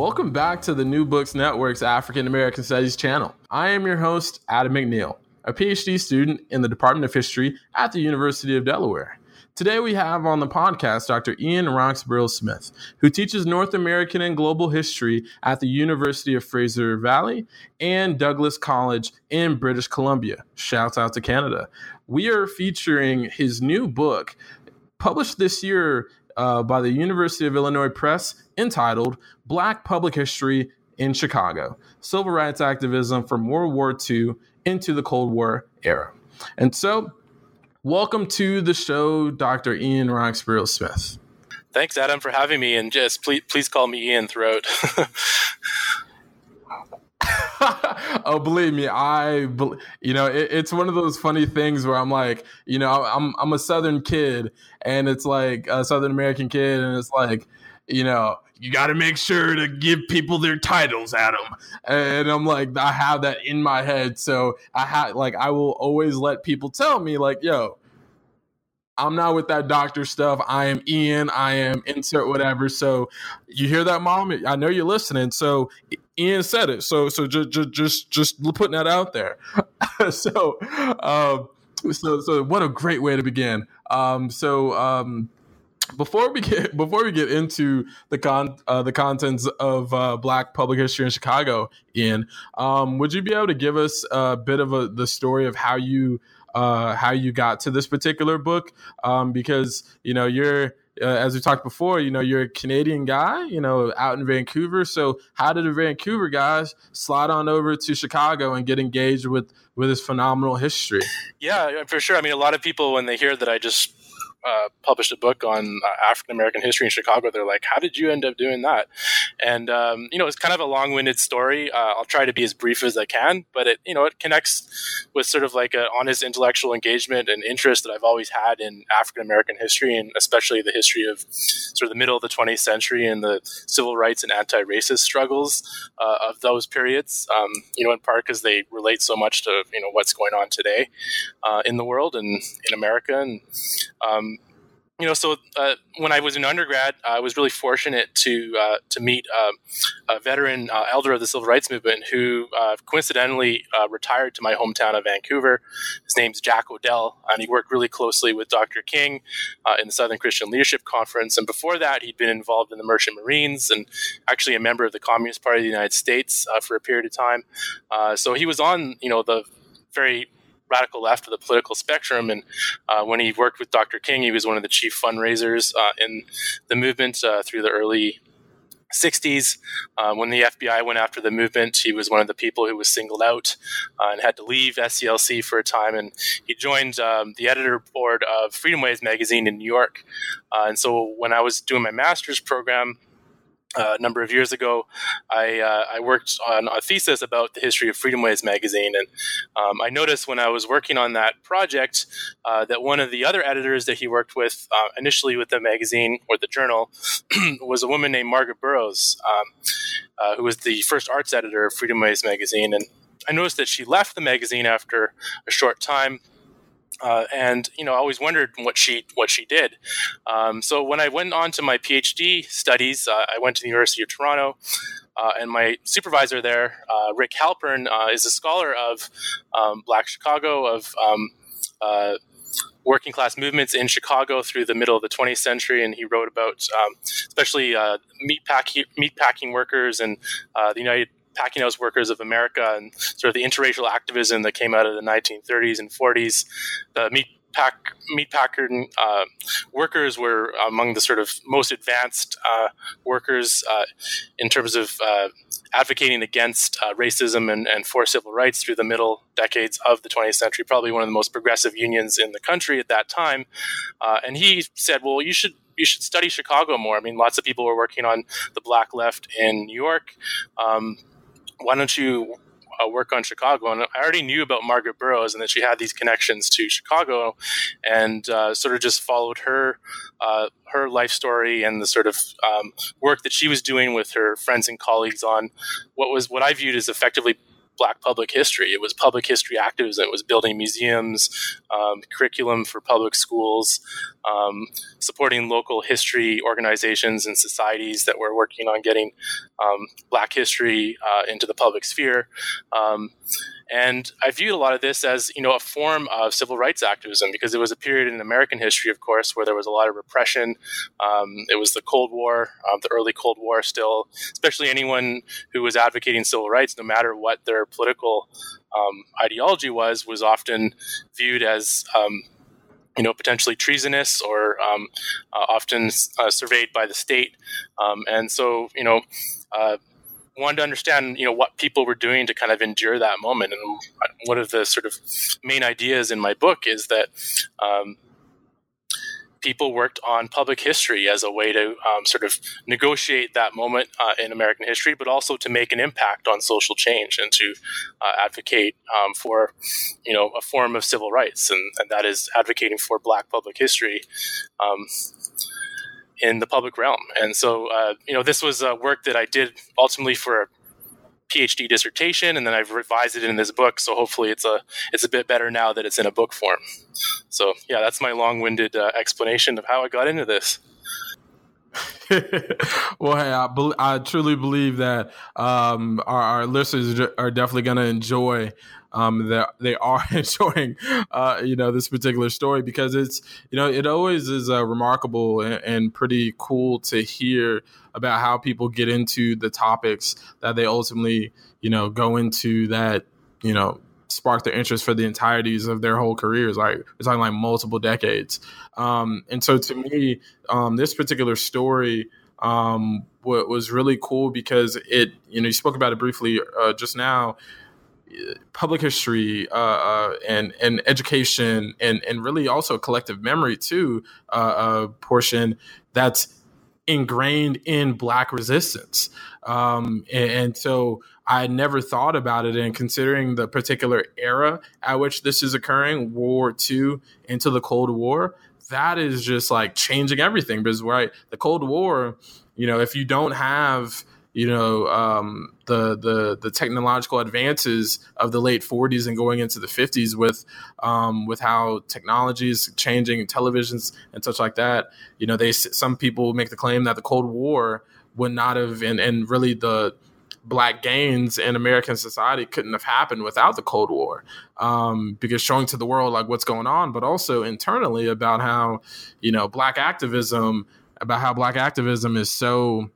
Welcome back to the New Books Network's African American Studies channel. I am your host, Adam McNeil, a PhD student in the Department of History at the University of Delaware. Today we have on the podcast Dr. Ian Rocksborough-Smith, who teaches North American and Global History at the University of Fraser Valley and Douglas College in British Columbia. Shouts out to Canada. We are featuring his new book, published this year uh, by the University of Illinois Press entitled Black Public History in Chicago Civil Rights Activism from World War II into the Cold War Era. And so, welcome to the show, Dr. Ian Rocksborough-Smith. Thanks, Adam, for having me. And just please, please call me Ian throughout. oh, believe me, I, you know, it, it's one of those funny things where I'm like, you know, I'm I'm a Southern kid, and it's like a Southern American kid, and it's like, you know, you got to make sure to give people their titles, Adam. And I'm like, I have that in my head, so I have like I will always let people tell me like, yo, I'm not with that doctor stuff. I am Ian. I am insert whatever. So you hear that, mom? I know you're listening. So Ian said it. So so just just just just putting that out there. so um, so so what a great way to begin. Um, so um, before we get before we get into the con uh, the contents of uh, Black public history in Chicago, Ian, um, would you be able to give us a bit of a, the story of how you uh, how you got to this particular book? Um, because you know you're uh, as we talked before, you know, you're a Canadian guy, you know, out in Vancouver. So how did the Vancouver guys slide on over to Chicago and get engaged with with this phenomenal history? Yeah, for sure. I mean, a lot of people when they hear that I just uh, published a book on uh, African American history in Chicago. They're like, "How did you end up doing that?" And um, you know, it's kind of a long-winded story. Uh, I'll try to be as brief as I can, but it you know it connects with sort of like an honest intellectual engagement and interest that I've always had in African American history, and especially the history of sort of the middle of the 20th century and the civil rights and anti-racist struggles uh, of those periods. Um, you know, in part because they relate so much to you know what's going on today uh, in the world and in America, and um, you know, so uh, when I was in undergrad, I was really fortunate to uh, to meet um, a veteran uh, elder of the civil rights movement who uh, coincidentally uh, retired to my hometown of Vancouver. His name's Jack O'Dell, and he worked really closely with Dr. King uh, in the Southern Christian Leadership Conference. And before that, he'd been involved in the Merchant Marines and actually a member of the Communist Party of the United States for a period of time. so he was on, you know, the very radical left of the political spectrum. And uh, when he worked with Dr. King, he was one of the chief fundraisers uh, in the movement uh, through the early 60s. Uh, when the FBI went after the movement, he was one of the people who was singled out uh, and had to leave SCLC for a time. And he joined um, the editor board of Freedomways magazine in New York. Uh, and so when I was doing my master's program, a number of years ago, I, uh, I worked on a thesis about the history of Freedomways magazine, and um, I noticed when I was working on that project uh, that one of the other editors that he worked with uh, initially with the magazine or the journal was a woman named Margaret Burroughs, um, uh, who was the first arts editor of Freedomways magazine, and I noticed that she left the magazine after a short time uh, and you know, I always wondered what she what she did. Um, so when I went on to my PhD studies, uh, I went to the University of Toronto, uh, and my supervisor there, uh, Rick Halpern, uh, is a scholar of um, Black Chicago, of um, uh, working class movements in Chicago through the middle of the 20th century, and he wrote about um, especially meat, pack- meat packing workers and the United packing house workers of America and sort of the interracial activism that came out of the 1930s and 40s. The meat pack meat packer uh, workers were among the sort of most advanced uh, workers uh, in terms of uh, advocating against uh, racism and, and, for civil rights through the middle decades of the 20th century. Probably one of the most progressive unions in the country at that time. Uh, and he said, "Well, you should you should study Chicago more. I mean, lots of people were working on the Black Left in New York. Um, why don't you uh, work on Chicago. And I already knew about Margaret Burroughs and that she had these connections to Chicago, and uh, sort of just followed her uh, her life story and the sort of um, work that she was doing with her friends and colleagues on what was what I viewed as effectively Black public history. It was public history activism. It was building museums, um, curriculum for public schools, um, supporting local history organizations and societies that were working on getting um, Black history uh, into the public sphere. Um, and I viewed a lot of this as, you know, a form of civil rights activism because it was a period in American history, of course, where there was a lot of repression. Um, it was the Cold War, um, the early Cold War still, especially anyone who was advocating civil rights, no matter what their political um, ideology was, was often viewed as um, you know, potentially treasonous or um, uh, often uh, surveyed by the state. Um, and so, you know, uh, wanted to understand, you know, what people were doing to kind of endure that moment. And one of the sort of main ideas in my book is that um, people worked on public history as a way to um, sort of negotiate that moment uh, in American history, but also to make an impact on social change and to uh, advocate um, for, you know, a form of civil rights, and, and that is advocating for Black public history. Um, in the public realm. And so, uh, you know, this was work that I did ultimately for PhD dissertation, and then I've revised it in this book. So hopefully, it's a it's a bit better now that it's in a book form. So yeah, that's my long-winded uh, explanation of how I got into this. well, hey, I, be- I truly believe that um, our, our, listeners are definitely going to enjoy um, that they are enjoying, uh, you know, this particular story because it's, you know, it always is uh, remarkable and, and, pretty cool to hear about how people get into the topics that they ultimately, you know, go into that, you know, spark their interest for the entirities of their whole careers. Like we're talking like multiple decades. Um, and so to me, um, this particular story um, was really cool because it, you know, you spoke about it briefly uh, just now public history uh, uh, and and education and and really also collective memory too uh, uh, portion that's ingrained in Black resistance, um, and, and, so I never thought about it. And considering the particular era at which this is occurring, War II into the Cold War, that is just like changing everything. Because right, the Cold War, you know, if you don't have you know um, the the the technological advances of the late 40s and going into the 50s with um, with how technology is changing and televisions and such like that you know they some people make the claim that the cold war would not have and, and really the black gains in American society couldn't have happened without the Cold War, um, because showing to the world like what's going on, but also internally about how you know black activism, about how black activism is so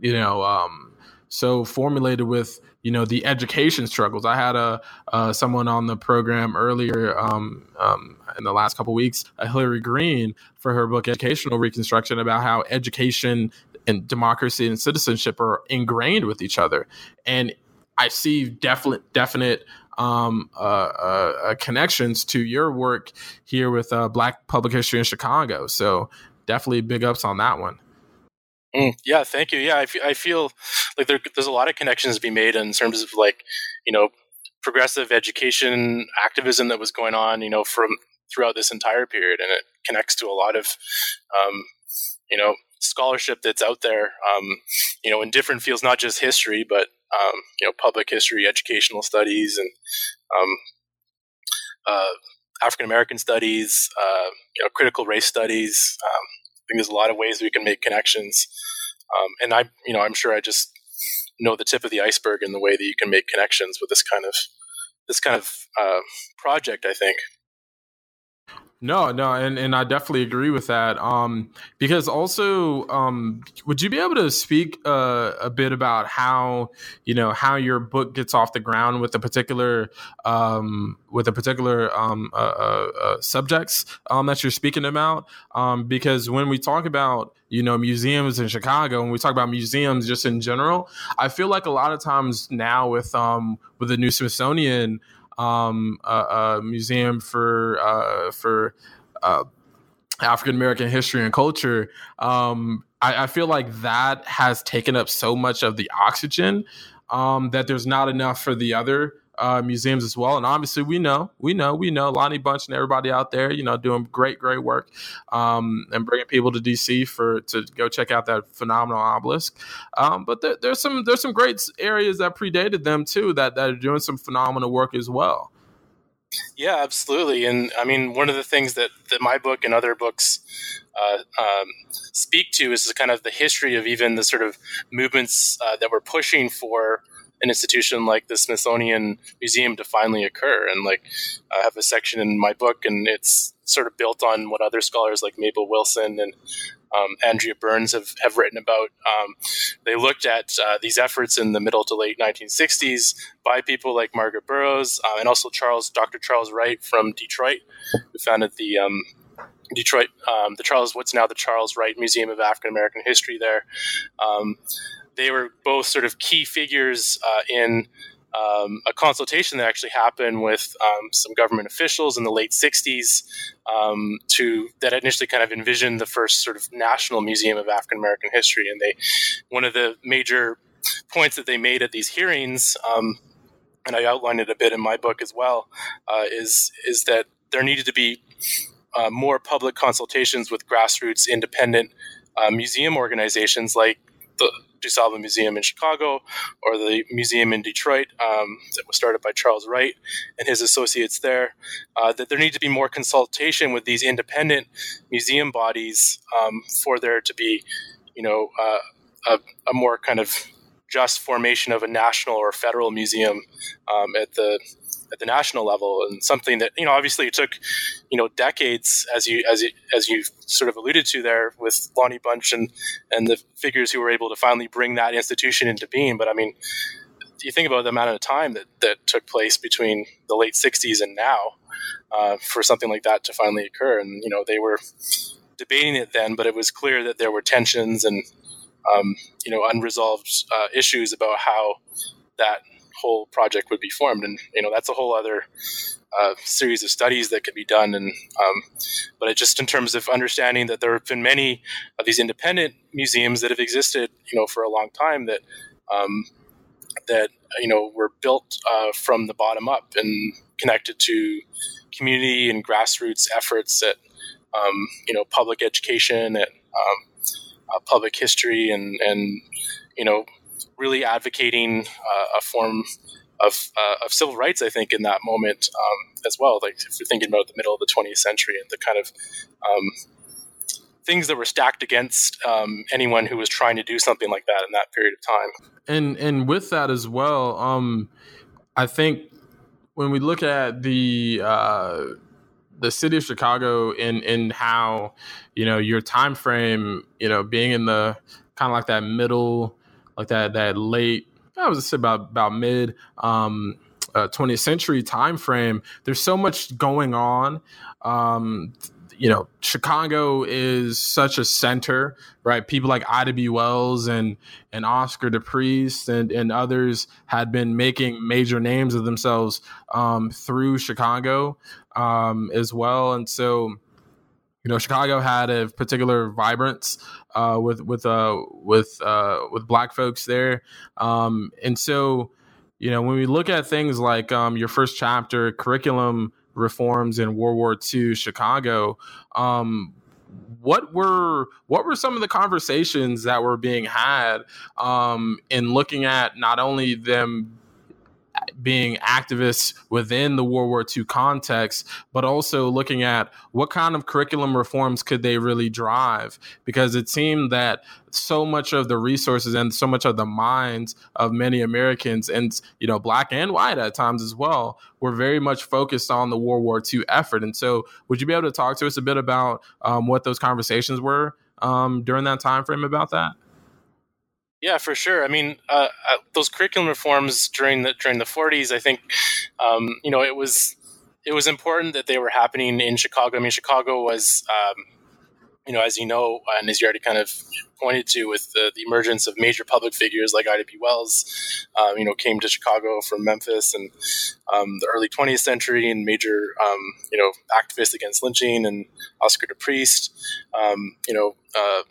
you know, um, so formulated with you know the education struggles. I had a uh, someone on the program earlier um, um, in the last couple weeks, uh, Hilary Green, for her book Educational Reconstruction, about how education and democracy and citizenship are ingrained with each other, and I see definite definite um, uh, uh, uh connections to your work here with uh, Black Public History in Chicago. So definitely big ups on that one. Mm, yeah, thank you. Yeah, I, f- I feel like there, there's a lot of connections to be made in terms of like, you know, progressive education activism that was going on, you know, from throughout this entire period, and it connects to a lot of, um, you know, scholarship that's out there, um, you know, in different fields, not just history, but um, you know, public history, educational studies, and um, uh, African American studies, uh, you know, critical race studies. Think there's a lot of ways we can make connections. Um, and I, you know, I'm sure I just know the tip of the iceberg in the way that you can make connections with this kind of this kind of uh, project. I think. No, no, and, and I definitely agree with that. Um, because also, um, would you be able to speak uh, a bit about how you know how your book gets off the ground with a particular um, with a particular um, uh, uh, uh, subjects um, that you're speaking about? Um, because when we talk about you know museums in Chicago, when we talk about museums just in general, I feel like a lot of times now with um, with the new Smithsonian um, a, a museum for uh, for uh, African American history and culture, um, I, I, feel like that has taken up so much of the oxygen um, that there's not enough for the other uh, museums as well. And obviously, we know, we know, we know Lonnie Bunch and everybody out there, you know, doing great, great work um, and bringing people to DC for to go check out that phenomenal obelisk. Um, but there, there's some there's some great areas that predated them too that that are doing some phenomenal work as well. Yeah, absolutely. And I mean, one of the things that, that my book and other books uh, um, speak to is kind of the history of even the sort of movements uh, that were pushing for an institution like the Smithsonian Museum to finally occur. And like, I have a section in my book, and it's sort of built on what other scholars like Mabel Wilson and um, Andrea Burns have, have written about. Um, they looked at uh, these efforts in the middle to late 1960s by people like Margaret Burroughs uh, and also Charles, Dr. Charles Wright from Detroit, who founded the um, Detroit, um, the Charles, what's now the Charles Wright Museum of African American History there. They were both sort of key figures uh, in um, a consultation that actually happened with um, some government officials in the late 60s um, to that initially kind of envisioned the first sort of national museum of African American history. And they, one of the major points that they made at these hearings, um, and I outlined it a bit in my book as well, uh, is is that there needed to be uh, more public consultations with grassroots independent uh, museum organizations like the DuSable Museum in Chicago or the museum in Detroit um, that was started by Charles Wright and his associates there, uh, that there needs to be more consultation with these independent museum bodies um, for there to be, you know, uh, a, a, more kind of just formation of a national or federal museum um, at the at the national level, and something that you know obviously it took you know decades, as you as you, as you sort of alluded to there with Lonnie Bunch and and the figures who were able to finally bring that institution into being. But I mean, you think about the amount of time that that took place between the late '60s and now uh, for something like that to finally occur, and you know they were debating it then, but it was clear that there were tensions and um, you know unresolved uh, issues about how that whole project would be formed. And you know that's a whole other uh, series of studies that could be done. And um, but just in terms of understanding that there have been many of these independent museums that have existed, you know, for a long time that um, that you know were built uh, from the bottom up and connected to community and grassroots efforts at um, you know public education at um, uh, public history and and you know really advocating uh, a form of, uh, of civil rights, I think, in that moment um, as well. Like if you're thinking about the middle of the 20th century and the kind of um, things that were stacked against um, anyone who was trying to do something like that in that period of time. And and with that as well, um, I think when we look at the uh, the city of Chicago and and how you know your time frame, you know, being in the kind of like that middle like that that late I was about about mid um, uh, 20th century time frame. There's so much going on. Um, you know, Chicago is such a center, right? People like Ida B. Wells and and Oscar DePriest and and others had been making major names of themselves um, through Chicago um, as well, and so you know, Chicago had a particular vibrance uh, with with uh, with uh, with black folks there, um, and so you know when we look at things like um, your first chapter curriculum reforms in World War II Chicago. Um, what were what were some of the conversations that were being had um, in looking at not only them being activists within the World War II context, but also looking at what kind of curriculum reforms could they really drive? Because it seemed that so much of the resources and so much of the minds of many Americans and you know black and white at times as well were very much focused on the World War II effort. And so, would you be able to talk to us a bit about um, what those conversations were um, during that time frame about that? Yeah, for sure. I mean, uh, uh, those curriculum reforms during the during the 40s, I think, um, you know, it was it was important that they were happening in Chicago. I mean, Chicago was um, you know, as you know, and as you already kind of pointed to, with the, the emergence of major public figures like Ida B. Wells, um, you know, came to Chicago from Memphis and um, the early 20th century, and major, um, you know, activists against lynching, and Oscar DePriest, um, you know. Uh,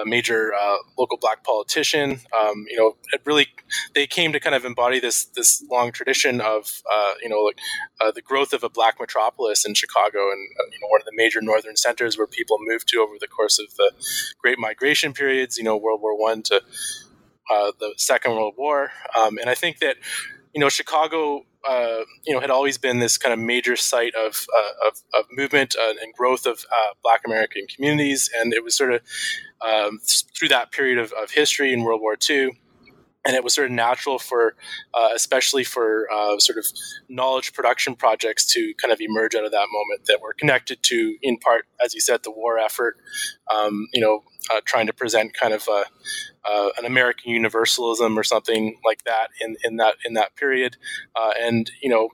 a major uh, local black politician. Um, you know, it really they came to kind of embody this this long tradition of uh, you know like uh, the growth of a black metropolis in Chicago, and uh, you know one of the major northern centers where people moved to over the course of the Great Migration periods. You know, World War One to uh, the Second World War, um, and I think that you know Chicago uh, you know, had always been this kind of major site of, uh, of, of, movement uh, and growth of uh, Black American communities, and it was sort of um, through that period of, of, history in World War II. And it was sort of natural for, uh, especially for sort of knowledge production projects to kind of emerge out of that moment that were connected to, in part, as you said, the war effort. Um, you know, trying to present kind of uh, an American universalism or something like that in, in that in that period, uh, and you know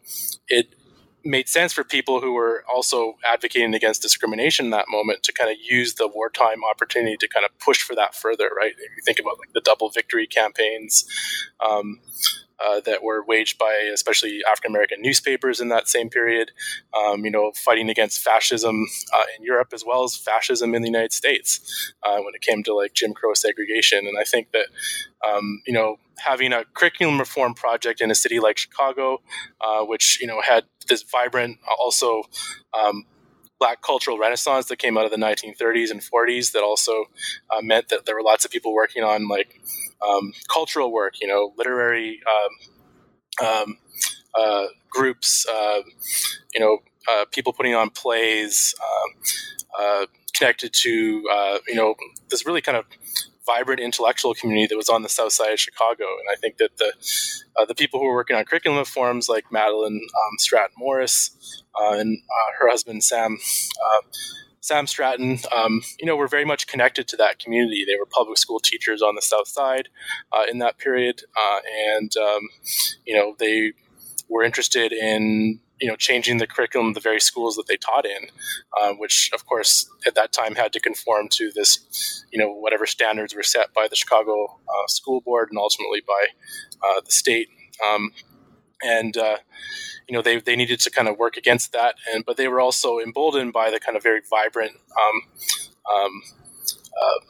it made sense for people who were also advocating against discrimination in that moment to kind of use the wartime opportunity to kind of push for that further, right? If you think about like the double victory campaigns, um, uh, that were waged by especially African American newspapers in that same period, um, you know, fighting against fascism uh, in Europe as well as fascism in the United States uh, when it came to like Jim Crow segregation. And I think that, um, you know, having a curriculum reform project in a city like Chicago, uh, which, you know, had this vibrant, also, um, black cultural renaissance that came out of the 1930s and 40s that also uh, meant that there were lots of people working on like um, cultural work, you know, literary um, um, uh, groups, uh, you know, uh, people putting on plays um, uh, connected to, uh, you know, this really kind of vibrant intellectual community that was on the south side of Chicago. And I think that the uh, the people who were working on curriculum reforms, like Madeline um, Stratton Morris and her husband Sam Sam Stratton, um, you know, were very much connected to that community. They were public school teachers on the South Side uh, in that period, uh, and um, you know, they were interested in you know changing the curriculum of the very schools that they taught in, uh, which of course at that time had to conform to this, you know, whatever standards were set by the Chicago uh, School Board and ultimately by uh, the state. Um, and uh, you know they, they needed to kind of work against that and but they were also emboldened by the kind of very vibrant um, um, uh,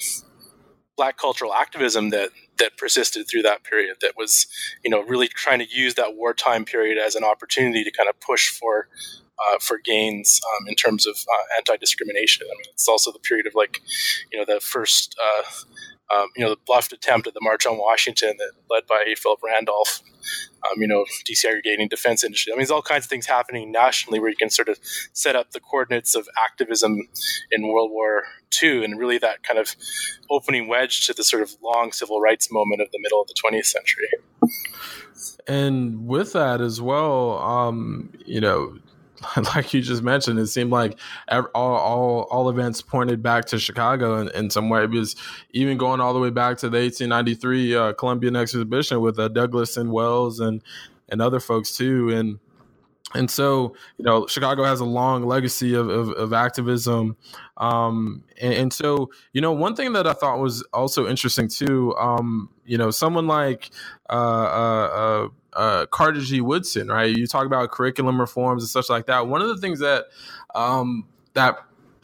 black cultural activism that that persisted through that period that was you know really trying to use that wartime period as an opportunity to kind of push for uh, for gains um, in terms of uh, anti-discrimination. I mean, it's also the period of like, you know, the first, uh, um, you know, the bluffed attempt at the March on Washington that led by Philip Randolph um, you know, desegregating defense industry. I mean, there's all kinds of things happening nationally where you can sort of set up the coordinates of activism in World War II and really that kind of opening wedge to the sort of long civil rights moment of the middle of the 20th century. And with that as well, um, you know, like you just mentioned, it seemed like all all, all events pointed back to Chicago in, in some way. It was even going all the way back to the 1893 uh, Columbian Exhibition with uh, Douglass and Wells and and other folks too. And and so you know chicago has a long legacy of, of, of activism um, and, and, so you know one thing that i thought was also interesting too um, you know someone like uh, uh, uh uh, Carter G. Woodson, right? You talk about curriculum reforms and such like that. One of the things that um, that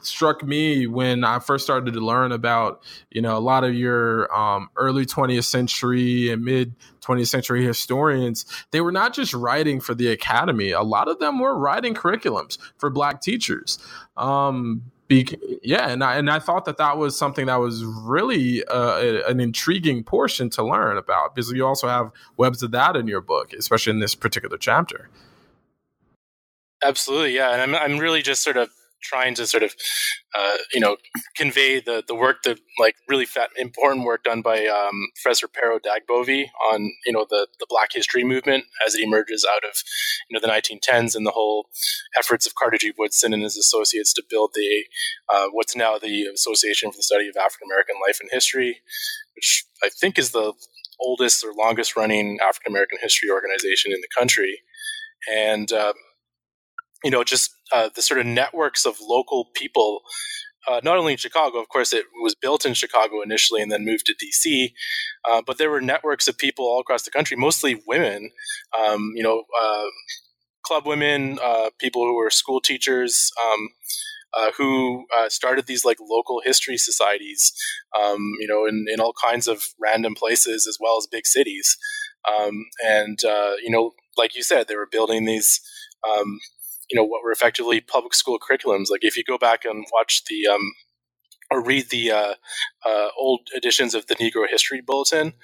struck me when I first started to learn about, you know, a lot of your um, early 20th century and mid 20th century historians, they were not just writing for the academy. A lot of them were writing curriculums for black teachers. Um, be, yeah, and I and I thought that that was something that was really uh, a, an intriguing portion to learn about because you also have webs of that in your book, especially in this particular chapter. Absolutely, yeah, and I'm I'm really just sort of trying to sort of uh, you know convey the the work that like really fat, important work done by um, Professor Pero Dagbovie on you know the the Black History movement as it emerges out of you know the 1910s and the whole efforts of Carter G. Woodson and his associates to build the uh, what's now the Association for the Study of African American Life and History, which I think is the oldest or longest running African American history organization in the country, and uh, you know, just uh, the sort of networks of local people uh, not only in Chicago, of course, it was built in Chicago initially and then moved to DC, uh, but there were networks of people all across the country, mostly women, um, you know, uh, club women, uh, people who were school teachers. Um, uh, who started these like local history societies, um, you know, in, in all kinds of random places as well as big cities. Um, and, you know, like you said, they were building these um, you know what were effectively public school curriculums. Like if you go back and watch the um, or read the uh, uh, old editions of the Negro History Bulletin,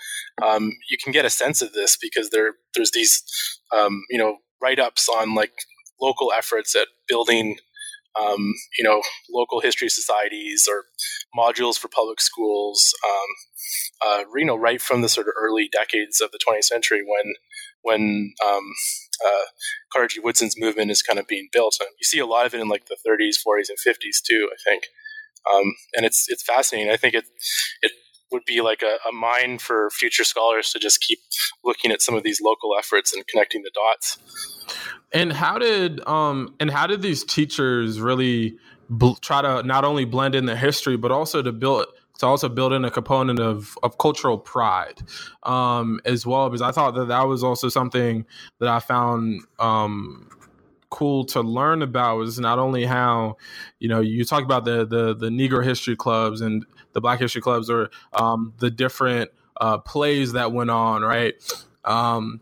um, you can get a sense of this because there there's these um, you know write ups on like local efforts at building um, you know local history societies or modules for public schools. Um, uh, you know, right from the sort of early decades of the 20th century when when um, uh, Carter G. Woodson's movement is kind of being built. And you see a lot of it in like the 30s, 40s, and 50s too. I think, um, and it's it's fascinating. I think it it would be like a, a mine for future scholars to just keep looking at some of these local efforts and connecting the dots. And how did um and how did these teachers really bl- try to not only blend in the history but also to build to also build in a component of, of cultural pride um, as well, because I thought that that was also something that I found um, cool to learn about was not only how, you know, you talk about the the, the Negro history clubs and the Black history clubs or um, the different uh, plays that went on, right? Um,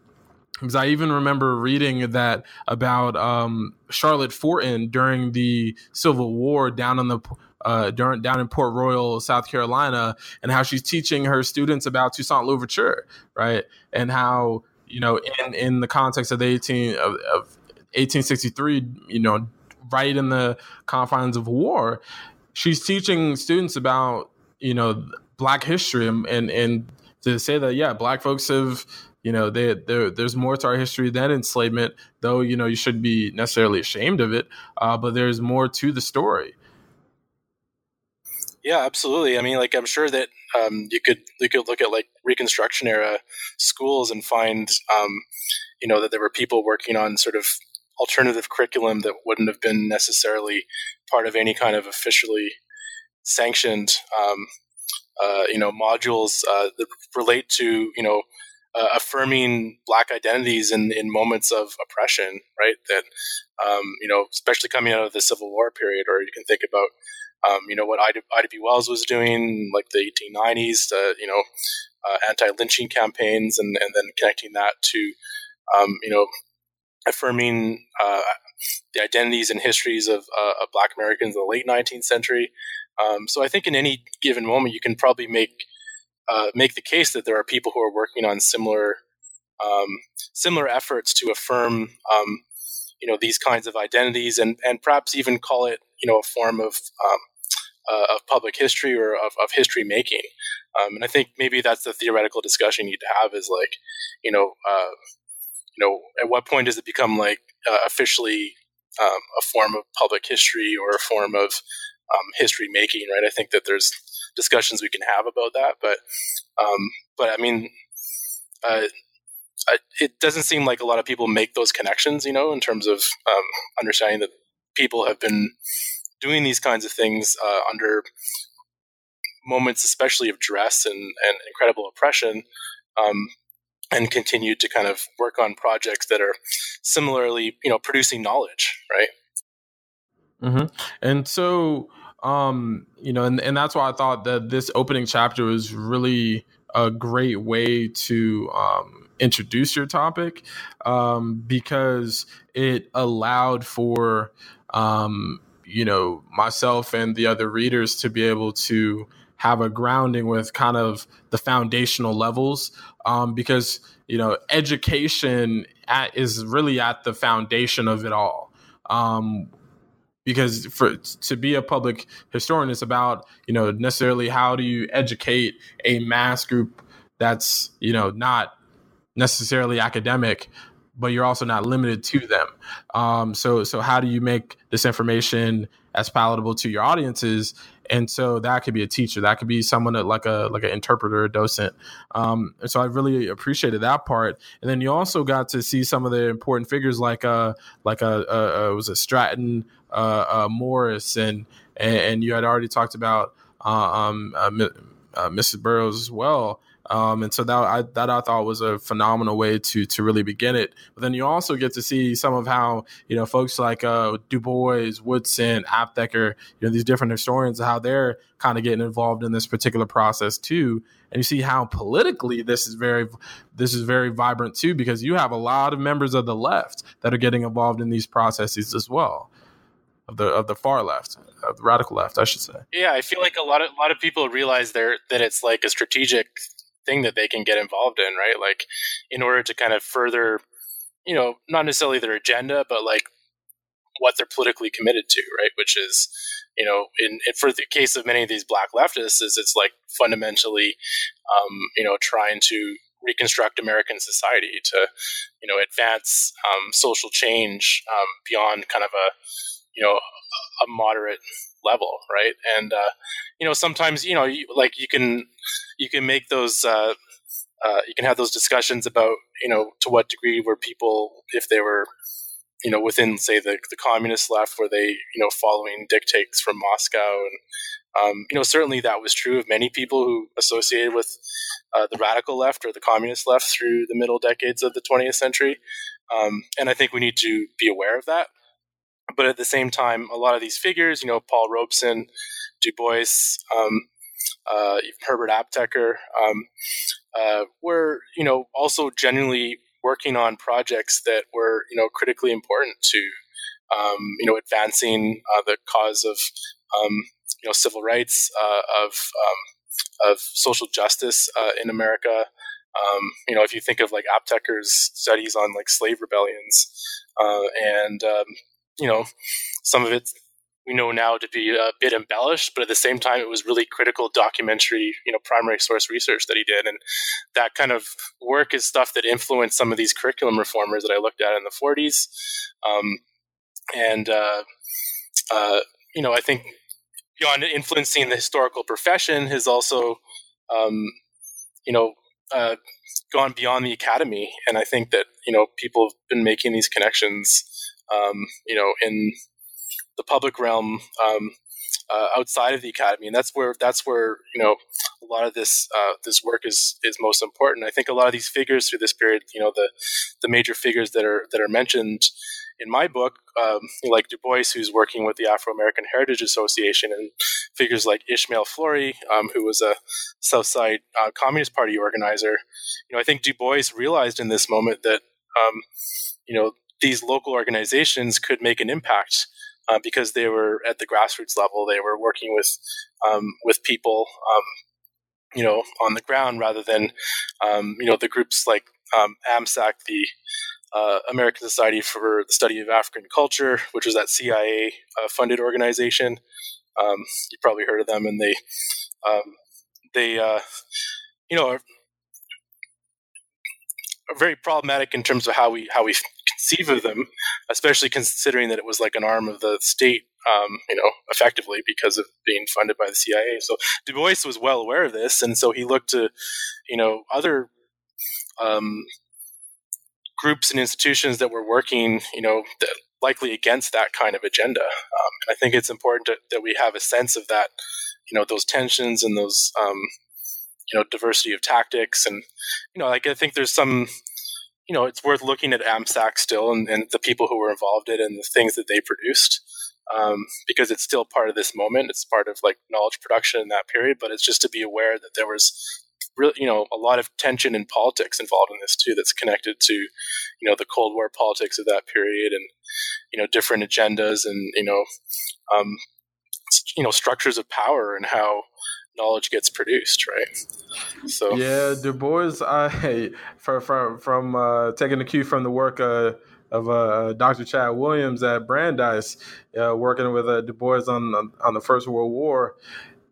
because I even remember reading that about um, Charlotte Forten during the Civil War down on the uh, during, down in Port Royal, South Carolina, and how she's teaching her students about Toussaint Louverture, right? And how you know, in in the context of the eighteen of, of 1863, you know, right in the confines of war, she's teaching students about you know Black history and and, and to say that yeah, Black folks have you know they, there's more to our history than enslavement though you know you shouldn't be necessarily ashamed of it uh, but there's more to the story yeah, absolutely. I mean, like I'm sure that um, you could you could look at like Reconstruction era schools and find, um, you know, that there were people working on sort of alternative curriculum that wouldn't have been necessarily part of any kind of officially sanctioned, um, uh, you know, modules uh, that relate to you know uh, affirming black identities in, in moments of oppression, right? That, um, you know, especially coming out of the Civil War period, or you can think about um, you know what Ida, Ida B. Wells was doing, like the 1890s, the you know uh, anti-lynching campaigns, and and then connecting that to um, you know affirming uh, the identities and histories of, uh, of, Black Americans in the late 19th century. Um, so I think in any given moment, you can probably make uh, make the case that there are people who are working on similar um, similar efforts to affirm um, you know these kinds of identities and and perhaps even call it you know a form of um, uh, of public history or of, of history making. Um, and I think maybe that's the theoretical discussion you need to have is like, you know, uh, you know, at what point does it become like uh, officially um, a form of public history or a form of um, history making, right? I think that there's discussions we can have about that, but um, but I mean, uh, it doesn't seem like a lot of people make those connections, you know, in terms of um, understanding that people have been doing these kinds of things uh, under moments, especially of dress and, and incredible oppression, um, and continued to kind of work on projects that are similarly, you know, producing knowledge, right? Mm-hmm. And so, um, you know, and, and that's why I thought that this opening chapter was really a great way to um, introduce your topic um, because it allowed for um, you know myself and the other readers to be able to have a grounding with kind of the foundational levels. Um, because you know education at, is really at the foundation of it all. Um, because for to be a public historian it's about you know necessarily how do you educate a mass group that's you know not necessarily academic but you're also not limited to them. Um, so so how do you make this information as palatable to your audiences? and so that could be a teacher, that could be someone that, like a like an interpreter, a docent. Um, and so I really appreciated that part. And then you also got to see some of the important figures like uh like a, a, a was a Stratton uh, uh, Morris and, and, and you had already talked about uh, um, uh, Mrs. Burroughs as well. Um, and so that I, that I thought was a phenomenal way to to really begin it. But then you also get to see some of how you know folks like uh, Du Bois, Woodson, Aptheker, you know these different historians, how they're kind of getting involved in this particular process too. And you see how politically this is very this is very vibrant too, because you have a lot of members of the left that are getting involved in these processes as well of the of the far left, of the radical left, I should say. Yeah, I feel like a lot of a lot of people realize there that it's like a strategic thing that they can get involved in, right? Like in order to kind of further, you know, not necessarily their agenda, but like what they're politically committed to, right? Which is, you know, in, in for the case of many of these black leftists, is it's like fundamentally, um, you know, trying to reconstruct American society to, you know, advance um, social change um, beyond kind of a, you know, a moderate level, right? And uh, you know, sometimes you know, you, like you can you can make those uh, uh, you can have those discussions about you know to what degree were people if they were you know within say the the communist left were they you know following dictates from Moscow? And um, you know certainly that was true of many people who associated with uh, the radical left or the communist left through the middle decades of the 20th century. Um, and I think we need to be aware of that but at the same time, a lot of these figures, you know, Paul Robeson, Du Bois, um, uh, Herbert Aptheker, um, uh, were, you know, also genuinely working on projects that were, you know, critically important to, um, you know, advancing uh, the cause of, um, you know, civil rights, uh, of, um, of social justice uh, in America. Um, you know, if you think of like Aptheker's studies on like slave rebellions, uh, and um, you know, some of it we know now to be a bit embellished, but at the same time, it was really critical documentary, you know, primary source research that he did, and that kind of work is stuff that influenced some of these curriculum reformers that I looked at in the '40s, um, and uh, uh, you know, I think beyond influencing the historical profession, has also, um, you know, uh, gone beyond the academy, and I think that you know people have been making these connections um, you know, in the public realm um, uh, outside of the academy, and that's where that's where you know a lot of this uh, this work is is most important. I think a lot of these figures through this period, you know, the the major figures that are that are mentioned in my book, um, like Du Bois, who's working with the Afro American Heritage Association, and figures like Ishmael Flory, um, who was a Southside uh, Communist Party organizer. You know, I think Du Bois realized in this moment that um, you know these local organizations could make an impact uh, because they were at the grassroots level. They were working with um, with people, um, you know, on the ground rather than um, you know the groups like um, AMSAC, the uh, American Society for the Study of African Culture, which was that CIA uh, funded organization. Um, you probably heard of them, and they um, they uh, you know are, are very problematic in terms of how we how we conceive of them, especially considering that it was like an arm of the state, um, you know, effectively because of being funded by the CIA. So Du Bois was well aware of this, and so he looked to, you know, other um, groups and institutions that were working, you know, likely against that kind of agenda. Um, I think it's important to, that we have a sense of that, you know, those tensions and those, um, you know, diversity of tactics, and you know, like I think there's some you know, it's worth looking at AMSAC still and, and, the people who were involved in it and the things that they produced um, because it's still part of this moment. It's part of like knowledge production in that period, but it's just to be aware that there was really, you know, a lot of tension in politics involved in this too that's connected to, you know, the Cold War politics of that period and, you know, different agendas and, you know, um, you know, structures of power and how knowledge gets produced, right? So yeah, Du Bois, I for, for, from uh, taking the cue from the work uh, of uh, Dr. Chad Williams at Brandeis, uh, working with uh, Du Bois on on the First World War.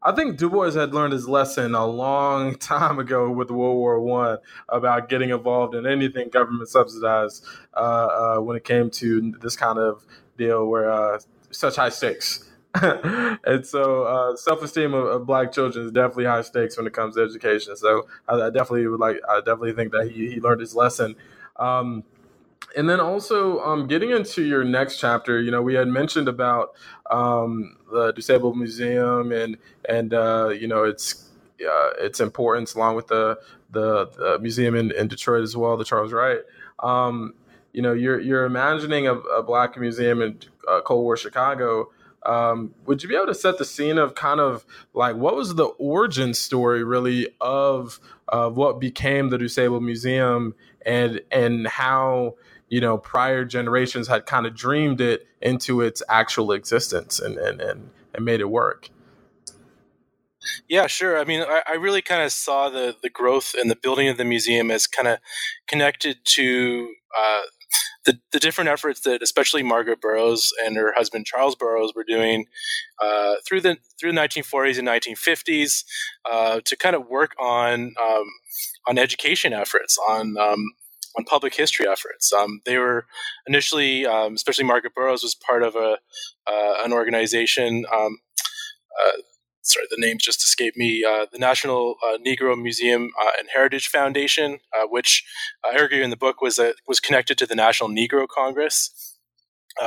I think Du Bois had learned his lesson a long time ago with World War One about getting involved in anything government subsidized uh, when it came to this kind of deal where such high stakes and so uh, self-esteem of, of, black children is definitely high stakes when it comes to education. So I, I definitely would like, I definitely think that he, he learned his lesson. Um, and then also um, getting into your next chapter, you know, we had mentioned about um, the DuSable Museum and and uh, you know its uh, its importance, along with the the, the museum in, in, Detroit as well, the Charles Wright. Um, you know, you're you're imagining a, a black museum in uh, Cold War Chicago. Um, would you be able to set the scene of kind of like what was the origin story really of of what became the DuSable Museum and and how you know prior generations had kind of dreamed it into its actual existence and and and, and made it work yeah, sure. I mean, I, I really kind of saw the the growth and the building of the museum as kind of connected to uh, the the different efforts that especially Margaret Burroughs and her husband Charles Burroughs were doing uh, through the through the 1940s and 1950s uh, to kind of work on um, on education efforts on um, on public history efforts. Um, they were initially, um, especially Margaret Burroughs, was part of a uh, an organization. Um, uh, sorry, the names just escaped me. Uh, the National uh, Negro Museum uh, and Heritage Foundation, uh, which I argue in the book was a, was connected to the National Negro Congress.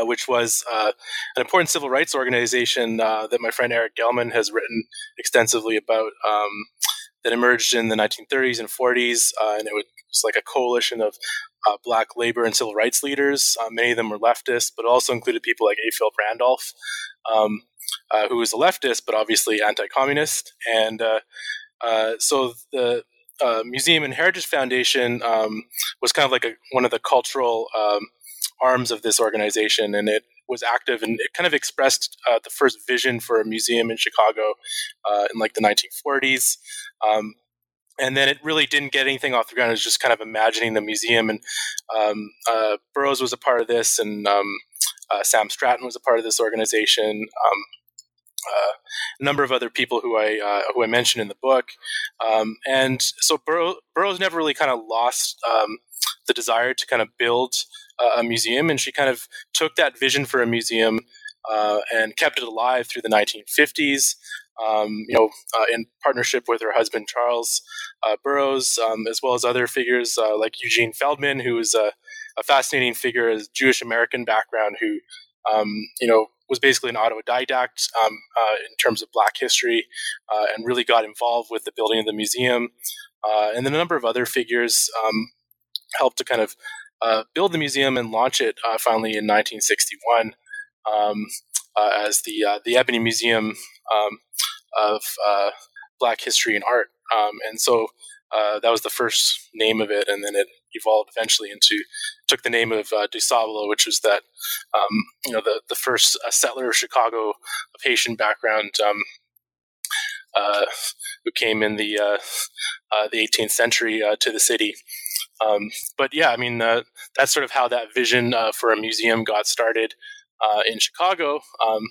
which was an important civil rights organization that my friend Erik Gellman has written extensively about um, that emerged in the 1930s and 40s, uh, and it was like a coalition of uh, black labor and civil rights leaders. Uh, many of them were leftists, but also included people like A. Philip Randolph, um, uh, who was a leftist but obviously anti-communist. And uh, uh, so the Museum and Heritage Foundation um, was kind of like a, one of the cultural um, arms of this organization, and it was active and it kind of expressed uh, the first vision for a museum in Chicago uh, in like the 1940s. Um, and then it really didn't get anything off the ground. It was just kind of imagining the museum. And um, uh, Burroughs was a part of this, and um, Sam Stratton was a part of this organization. Uh, a number of other people who I uh, who I mentioned in the book, um, and so Burrow, Burroughs never really kind of lost um, the desire to kind of build a museum, and she kind of took that vision for a museum uh, and kept it alive through the 1950s. Um, you know, uh, in partnership with her husband Charles uh, Burroughs, um, as well as other figures uh, like Eugene Feldman, who is a, a fascinating figure, as Jewish American background, who um, you know was basically an autodidact um, uh, in terms of Black history, uh, and really got involved with the building of the museum. and then a number of other figures um, helped to kind of uh, build the museum and launch it uh, finally in 1961 um, uh, as the uh, the Ebony Museum um, of uh, Black History and Art. Um, and so that was the first name of it, and then it evolved eventually into took the name of uh, DuSable, which was that um, you know the the first settler of Chicago of Haitian background. Um, uh, who came in the uh, uh, the 18th century to the city, um, but yeah, I mean, uh, that's sort of how that vision uh, for a museum got started uh, in Chicago. Um,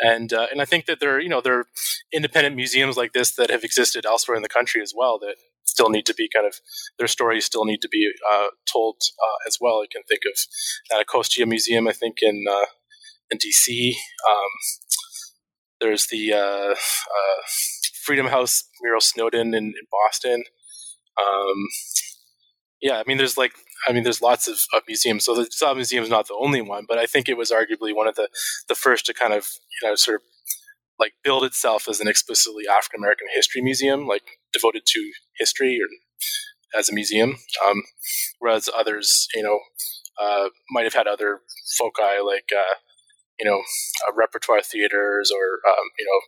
and uh, and I think that there, you know, there are independent museums like this that have existed elsewhere in the country as well that still need to be kind of their stories still need to be uh, told uh, as well. I can think of Anacostia Museum, I think in in DC. Um, there's the Freedom House Muriel Snowden in, in Boston. Um, yeah, I mean, there's like, I mean, there's lots of, of museums. So the DuSable Museum is not the only one, but I think it was arguably one of the the first to kind of, you know, sort of like build itself as an explicitly African American history museum, like devoted to history or as a museum. Um, whereas others, you know, uh, might have had other foci like, uh, you know, uh, repertoire theaters or, um, you know,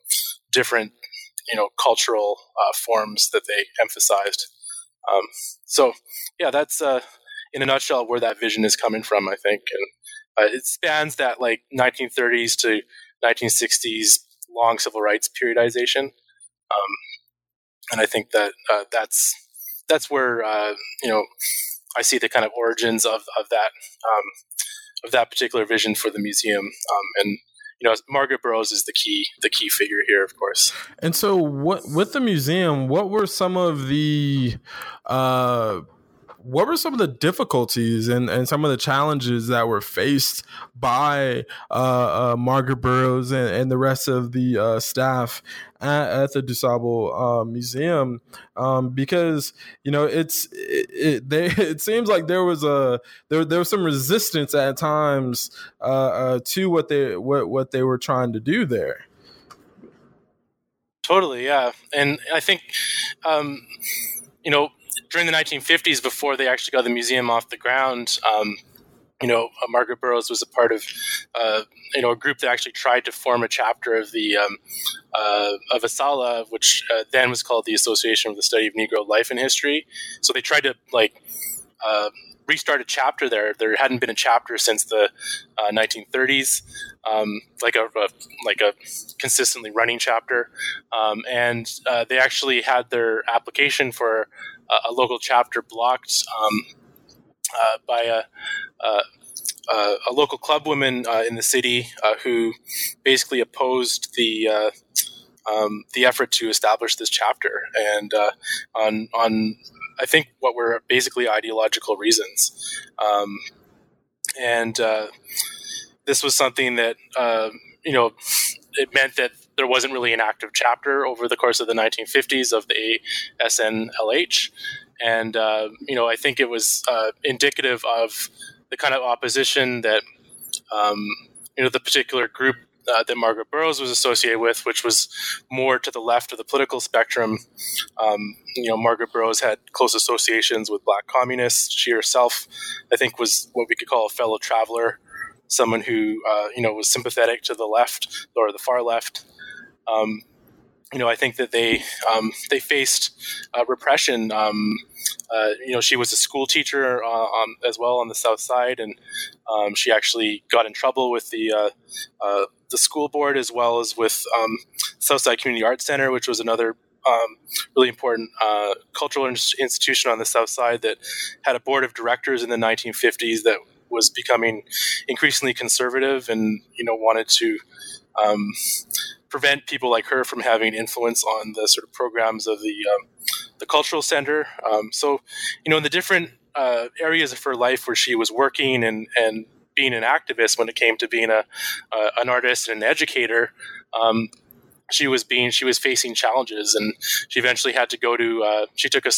different, you know, cultural uh, forms that they emphasized. Um, so, yeah, that's uh, in a nutshell where that vision is coming from, I think. And uh, it spans that like 1930s to 1960s long civil rights periodization. Um, and I think that uh, that's that's where uh, you know I see the kind of origins of of that um, of that particular vision for the museum. Um, and you know, Margaret Burroughs is the key the key figure here, of course. And so, what with the museum? What were some of the uh, what were some of the difficulties and, and some of the challenges that were faced by uh, uh, Margaret Burroughs and, and, the rest of the uh, staff at, at, the DuSable uh, Museum? Um, because you know it's it, it, they, it seems like there was a there there was some resistance at times uh, uh, to what they what what they were trying to do there. Totally, yeah, and I think um, you know during the 1950s, before they actually got the museum off the ground, um, you know, uh, Margaret Burroughs was a part of, uh, you know, a group that actually tried to form a chapter of the um, uh, of ASALH, which uh, then was called the Association for the Study of Negro Life and History. So they tried to like uh, restart a chapter there. There hadn't been a chapter since the 1930s, uh, um, like a, a, like a consistently running chapter, um, and they actually had their application for a, local chapter blocked um, uh, by a, a, a, local club woman uh, in the city uh, who basically opposed the uh, um, the effort to establish this chapter, and uh, on on I think what were basically ideological reasons, um, and this was something that you know it meant that there wasn't really an active chapter over the course of the 1950s of the ASNLH. And, uh, you know, I think it was uh, indicative of the kind of opposition that, um, you know, the particular group uh, that Margaret Burroughs was associated with, which was more to the left of the political spectrum. Um, you know, Margaret Burroughs had close associations with black communists. She herself, I think, was what we could call a fellow traveler, someone who, uh, you know, was sympathetic to the left or the far left. Um, you know, I think that they um, they faced uh, repression. Um, uh, you know, she was a school teacher uh, on, as well on the South Side, and um, she actually got in trouble with the uh, uh, the school board as well as with um, Southside Community Arts Center, which was another um, really important uh, cultural institution on the South Side that had a board of directors in the 1950s that was becoming increasingly conservative and you know wanted to um, prevent people like her from having influence on the sort of programs of the um, the cultural center. Um, so, you know, in the different uh, areas of her life where she was working and and being an activist when it came to being a uh, an artist and an educator. Um, she was being she was facing challenges and she eventually had to go to uh, she took a,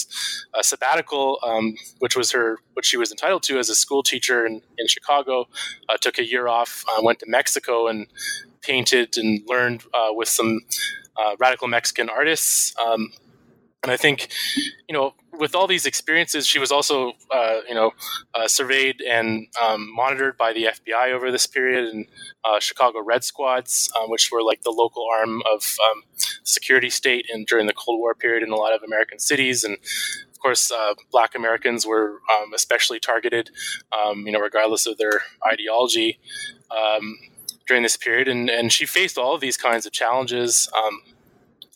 a sabbatical um, which was her what she was entitled to as a school teacher in, in chicago uh, took a year off uh, went to mexico and painted and learned uh, with some uh, radical Mexican artists. Um, and I think, you know, with all these experiences, she was also, uh, you know, uh, surveyed and um, monitored by the FBI over this period and uh, Chicago Red Squads, um, which were like the local arm of um, security state and during the Cold War period in a lot of American cities. And of course, uh, Black Americans were um, especially targeted, um, you know, regardless of their ideology. Um, during this period, and and she faced all of these kinds of challenges.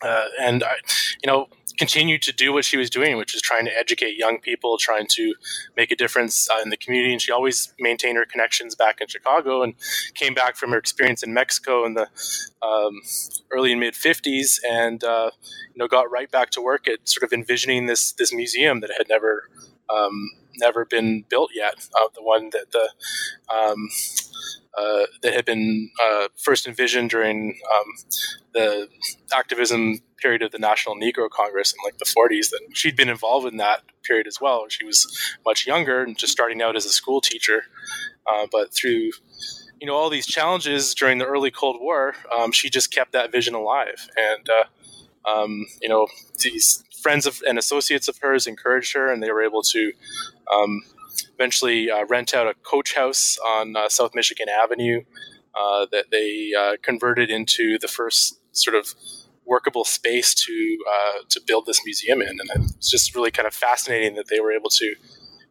Uh, and I, you know, continued to do what she was doing, which is trying to educate young people, trying to make a difference uh, in the community. And she always maintained her connections back in Chicago, and came back from her experience in Mexico in the um, early and mid '50s, and uh, you know, got right back to work at sort of envisioning this this museum that had never um, never been built yet. Uh, the one that the um, uh, that had been uh, first envisioned during um, the activism period of the National Negro Congress in like the 40s. That she'd been involved in that period as well. She was much younger and just starting out as a school teacher, uh, but through you know all these challenges during the early Cold War, um, she just kept that vision alive. And uh, um, you know these friends of, and associates of hers encouraged her, and they were able to um, eventually uh, rent out a coach house on uh, South Michigan Avenue uh, that they converted into the first sort of workable space to to build this museum in, and it's just really kind of fascinating that they were able to,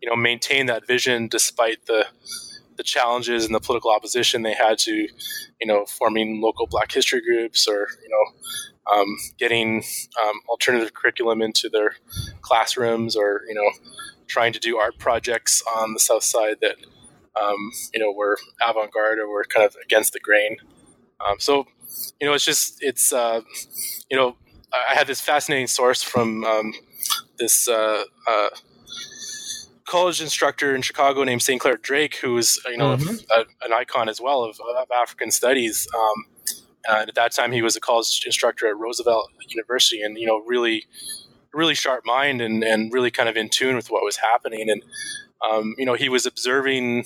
you know, maintain that vision despite the the challenges and the political opposition they had to, you know, forming local Black history groups or you know, um, getting um, alternative curriculum into their classrooms or you know, trying to do art projects on the south side that um, you know were avant-garde or were kind of against the grain. Um, so you know, it's just it's uh, you know I had this fascinating source from um, this uh, uh, college instructor in Chicago named St. Clair Drake, who was you know mm-hmm. a, an icon as well of, of African studies. Um, and at that time, he was a college instructor at Roosevelt University, and you know really really sharp mind and, and really kind of in tune with what was happening. And um, you know he was observing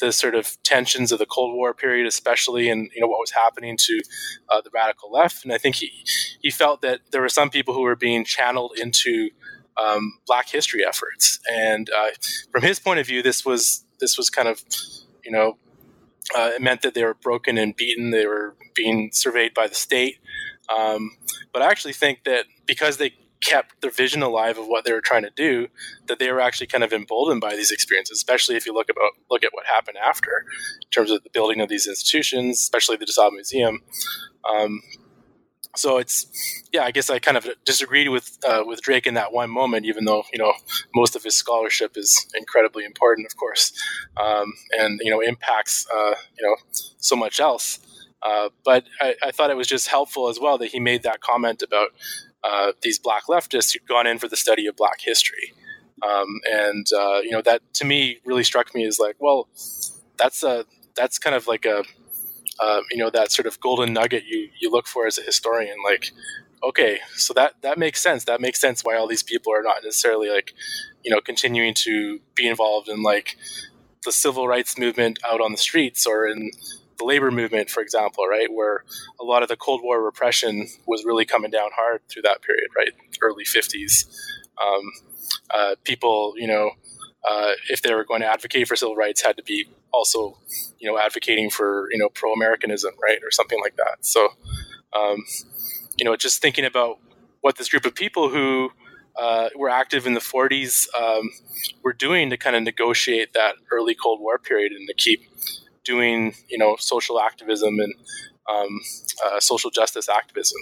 the sort of tensions of the Cold War period, especially, and you know what was happening to uh, the radical left. And I think he he felt that there were some people who were being channeled into um, Black history efforts, and uh, from his point of view, this was this was kind of you know uh, it meant that they were broken and beaten. They were being surveyed by the state. Um, but I actually think that because they kept their vision alive of what they were trying to do, that they were actually kind of emboldened by these experiences, especially if you look about look at what happened after, in terms of the building of these institutions, especially the DuSable Museum. Um, so it's yeah, I guess I kind of disagreed with uh, with Drake in that one moment, even though you know most of his scholarship is incredibly important, of course, um, and you know impacts uh, you know so much else. Uh, but I, I, thought it was just helpful as well that he made that comment about uh, these black leftists who'd gone in for the study of black history. Um, and uh, you know that to me really struck me as like, well, that's a that's kind of like a uh, you know that sort of golden nugget you you look for as a historian. Like, okay, so that that makes sense. That makes sense why all these people are not necessarily like you know continuing to be involved in like the civil rights movement out on the streets or in the labor movement, for example, right, where a lot of the Cold War repression was really coming down hard through that period, right, early 50s. Um, uh, people, you know, uh, if they were going to advocate for civil rights, had to be also, you know, advocating for, you know, pro Americanism, right, or something like that. So, um, you know, just thinking about what this group of people who uh, were active in the 40s um, were doing to kind of negotiate that early Cold War period and to keep doing you know social activism and um, uh, social justice activism.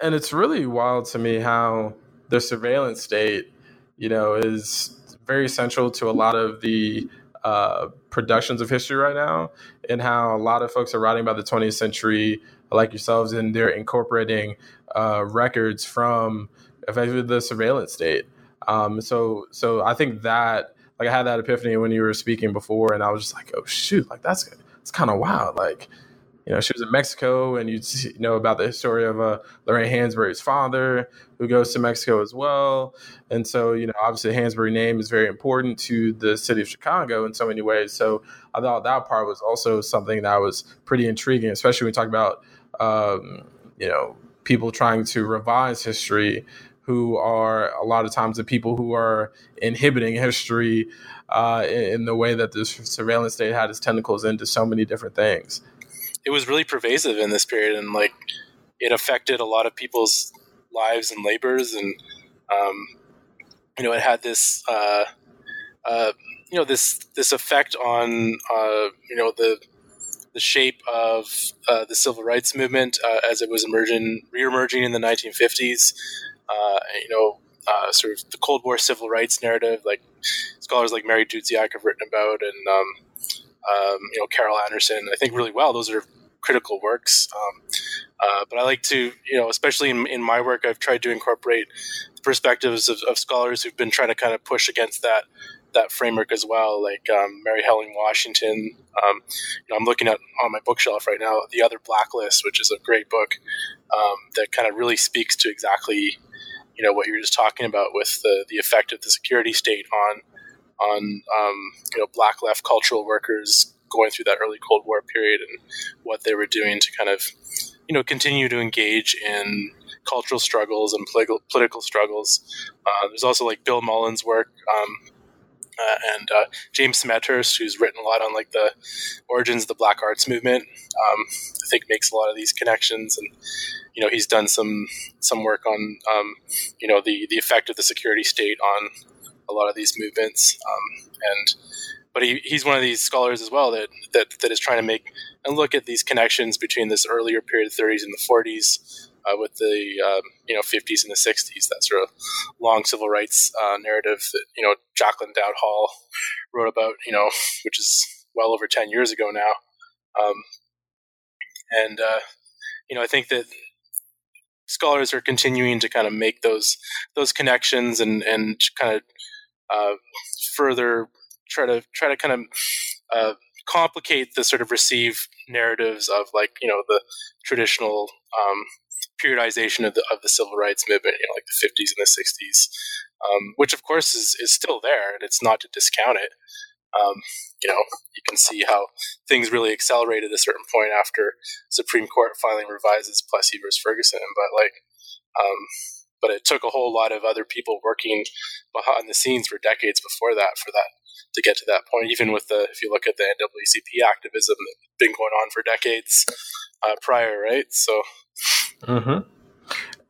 And it's really wild to me how the surveillance state, you know, is very central to a lot of the uh, productions of history right now, and how a lot of folks are writing about the 20th century, like yourselves, and they're incorporating uh, records from effectively the surveillance state. Um, so, so I think that like I had that epiphany when you were speaking before, and I was just like, oh shoot, like that's it's kind of wild. Like, you know, she was in Mexico, and you know about the story of uh, Lorraine Hansberry's father, who goes to Mexico as well. And so, you know, obviously, Hansberry name is very important to the city of Chicago in so many ways. So, I thought that part was also something that was pretty intriguing, especially when we talk about, um, you know, people trying to revise history who are a lot of times the people who are inhibiting history uh, in, in, the way that the surveillance state had its tentacles into so many different things. It was really pervasive in this period, and like it affected a lot of people's lives and labors, and um, you know, it had this. Uh, uh, you know this this effect on uh, you know the the shape of uh, the civil rights movement uh, as it was emerging, re-emerging in the 1950s uh, you know, uh, sort of the Cold War civil rights narrative, like scholars like Mary Dudziak have written about, and um, um, you know, Carol Anderson. I think really well. Those are critical works. Um, uh, but I like to, you know, especially in, in, my work, I've tried to incorporate the perspectives of, of, scholars who've been trying to kind of push against that that framework as well, like um, Mary Helen Washington. Um, you know, I'm looking at on my bookshelf right now, The Other Blacklist, which is a great book um, that kind of really speaks to exactly you know what you were just talking about with the the effect of the security state on on um, you know black left cultural workers going through that early Cold War period and what they were doing to kind of you know continue to engage in cultural struggles and political political struggles. Uh, there's also like Bill Mullen's work. Um, uh, and uh, James Smethurst, who's written a lot on like the origins of the Black Arts movement, um, I think makes a lot of these connections. And you know, he's done some some work on um, you know the the effect of the security state on a lot of these movements. Um, and but he, he's one of these scholars as well that, that that is trying to make and look at these connections between this earlier period, 30s and the 40s, uh, with the um, you know 50s and the 60s. That sort of long civil rights uh, narrative that you know Jacquelyn Dowd Hall wrote about. You know, which is well over 10 years ago now. Um, and uh, you know, I think that scholars are continuing to kind of make those those connections and and kind of uh, further try to try to kind of uh, complicate the sort of received narratives of like you know the traditional um, periodization of the of the civil rights movement, you know, like the 50s and the 60s, um, which of course is is still there, and it's not to discount it. Um, you know, you can see how things really accelerated at a certain point after Supreme Court finally revises Plessy versus Ferguson. But like, um, but it took a whole lot of other people working behind the scenes for decades before that for that to get to that point. Even with the, if you look at the NAACP activism that's been going on for decades uh, prior, right? So. Mm-hmm.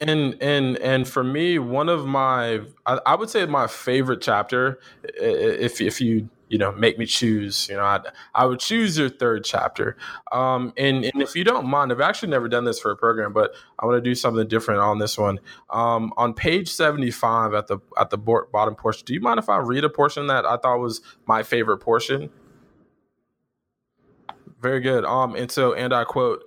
And and and for me, one of my, I, I would say my favorite chapter, if if you you know make me choose you know i i would choose your third chapter. Um and and if you don't mind i've actually never done this for a program but i want to do something different on this one. Um on page 75 at the at the bottom portion do you mind if i read a portion that i thought was my favorite portion very good. Um, and so, and I quote,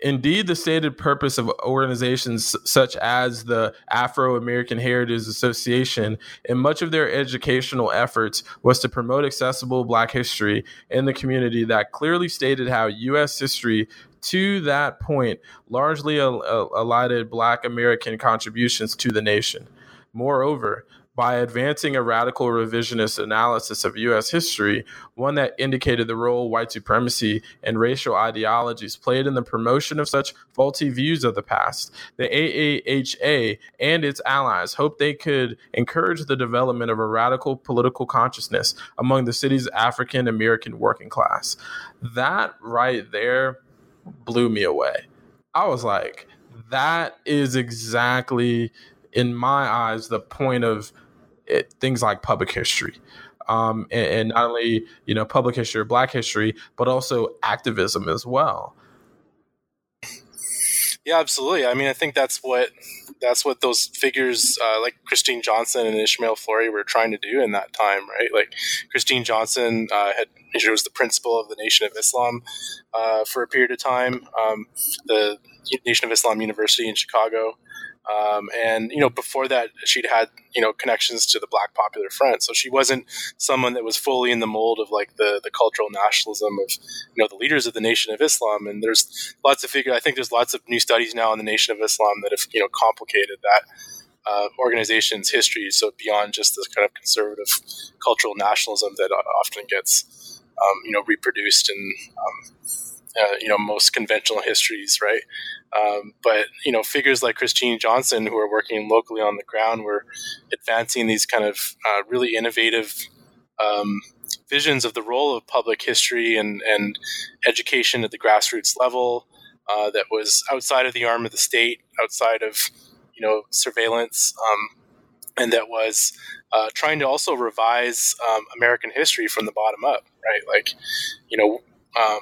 Indeed, the stated purpose of organizations such as the Afro American Heritage Association in much of their educational efforts was to promote accessible Black history in the community that clearly stated how U.S. history to that point largely elided Black American contributions to the nation. Moreover, by advancing a radical revisionist analysis of U.S. history, one that indicated the role white supremacy and racial ideologies played in the promotion of such faulty views of the past. The AAHA and its allies hoped they could encourage the development of a radical political consciousness among the city's African American working class. That right there blew me away. I was like, that is exactly in my eyes the point of it, things like public history. Um, and, and, not only you know public history or Black history, but also activism as well. Yeah, absolutely. I mean, I think that's what that's what those figures uh, like Christine Johnson and Ishmael Flory were trying to do in that time, right? Like Christine Johnson uh, had she was the principal of the Nation of Islam uh, for a period of time, um, the Nation of Islam University in Chicago. Um, and you know, before that, she'd had you know connections to the Black Popular Front, so she wasn't someone that was fully in the mold of like the the cultural nationalism of you know the leaders of the Nation of Islam. And there's lots of figure. I think there's lots of new studies now on the Nation of Islam that have you know complicated that. Uh, organization's history, so beyond just this kind of conservative cultural nationalism that often gets, um, you know, reproduced in um, uh, you know most conventional histories, right? Um, but you know, figures like Christine Johnson, who are working locally on the ground, were advancing these kind of uh, really innovative um, visions of the role of public history and and education at the grassroots level. Uh, that was outside of the arm of the state, outside of you know surveillance, um, and that was uh, trying to also revise um, American history from the bottom up, right? Like, you know, um,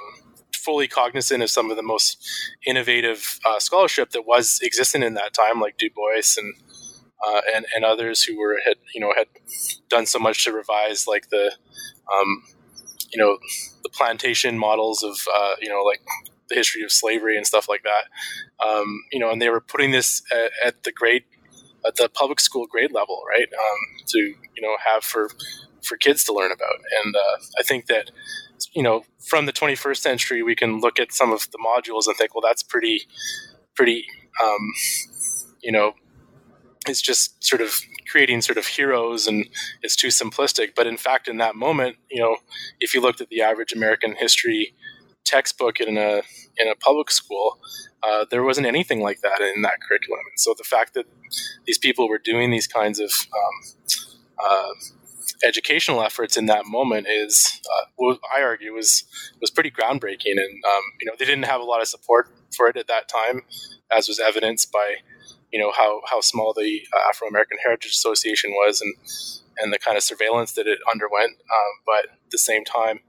fully cognizant of some of the most innovative uh, scholarship that was existing in that time, like Du Bois and uh, and and others who were had you know had done so much to revise like the um, you know the plantation models of uh, you know like the history of slavery and stuff like that. Um, you know, and they were putting this at, at, the grade at the public school grade level, right? Um, to you know have for for kids to learn about, and uh, I think that you know, from the 21st century, we can look at some of the modules and think, well, that's pretty, pretty, um, you know, it's just sort of creating sort of heroes and it's too simplistic. But in fact, in that moment, you know, if you looked at the average American history textbook in a in a public school, uh, there wasn't anything like that in that curriculum. So the fact that these people were doing these kinds of um, uh, educational efforts in that moment is, uh, I argue, was was pretty groundbreaking. And um, you know, they didn't have a lot of support for it at that time, as was evidenced by you know how how small the uh, Afro American Heritage Association was and and the kind of surveillance that it underwent. Um, but at the same time,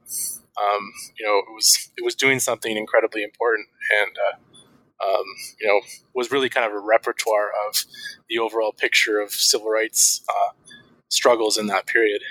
um, you know, it was it was doing something incredibly important and. Uh, um, you know, was really kind of a repertoire of the overall picture of civil rights uh, struggles in that period.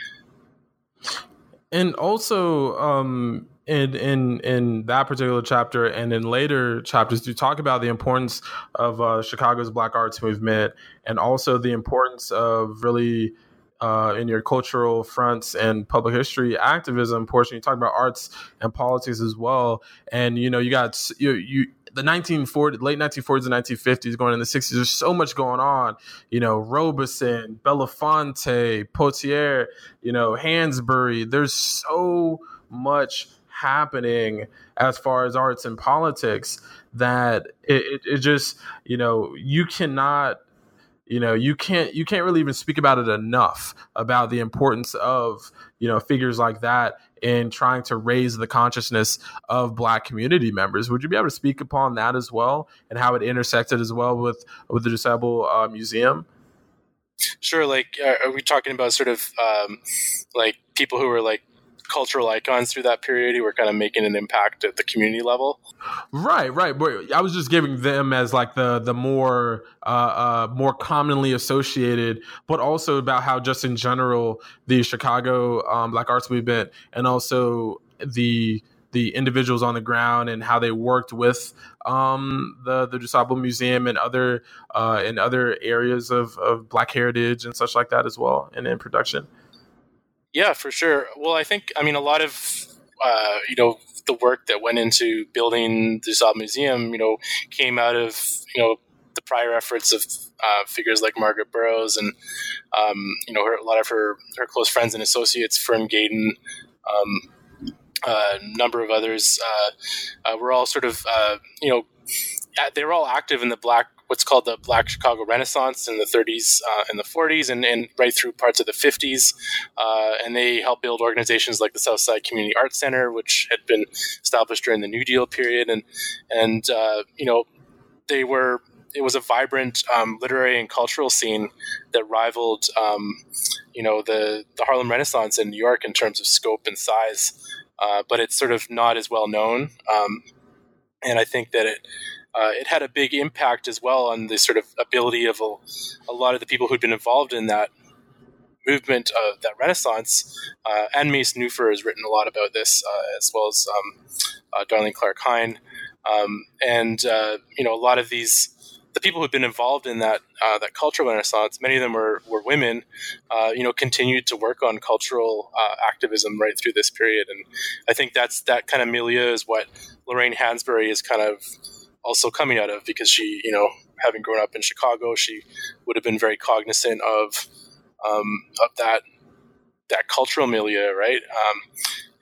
And also, um, in in in that particular chapter and in later chapters, you talk about the importance of uh, Chicago's Black Arts Movement and also the importance of really uh, in your cultural fronts and public history activism portion, you talk about arts and politics as well. And you know, you got you you the 1940s, late 1940s and 1950s, going in the 60s. There's so much going on. You know, Robeson, Belafonte, Poitier, you know, Hansberry. There's so much happening as far as arts and politics that it, it, it just, you know, you cannot you know you can't you can't really even speak about it enough about the importance of you know figures like that in trying to raise the consciousness of black community members. Would you be able to speak upon that as well and how it intersected as well with with the DuSable uh, museum? Sure like are we talking about sort of um, like people who were like cultural icons through that period who were kind of making an impact at the community level. Right, right. I was just giving them as like the the more uh, uh, more commonly associated, but also about how just in general the Chicago um, Black Arts Movement and also the the individuals on the ground and how they worked with um, the the DuSable Museum and other uh, in other areas of, of Black heritage and such like that as well, and in production. Yeah, for sure. Well, I think I mean a lot of uh, you know the work that went into building the DuSable Museum, you know, came out of you know the prior efforts of uh, figures like Margaret Burroughs and um, you know her, a lot of her her close friends and associates, Fern Gayden. Um, a number of others uh, uh, were all sort of uh, you know they were all active in the black what's called the Black Chicago Renaissance in the 30s uh, and the 40s, and, and, right through parts of the 50s. Uh, and they helped build organizations like the Southside Community Arts Center, which had been established during the New Deal period, and and uh, you know they were. It was a vibrant um, literary and cultural scene that rivaled, um, you know, the the Harlem Renaissance in New York in terms of scope and size. Uh, but it's sort of not as well known. Um, and I think that it uh, it had a big impact as well on the sort of ability of a, a lot of the people who'd been involved in that movement of that Renaissance. Uh, Anne Meis Knupfer has written a lot about this, uh, as well as um, uh, Darlene Clark Hine. Um, and uh, you know, a lot of these the people who've been involved in that uh, that cultural renaissance, many of them were, were women, uh, you know, continued to work on cultural activism right through this period, and I think that's that kind of milieu is what Lorraine Hansberry is kind of also coming out of because she, you know, having grown up in Chicago, she would have been very cognizant of um, of that that cultural milieu, right? Um,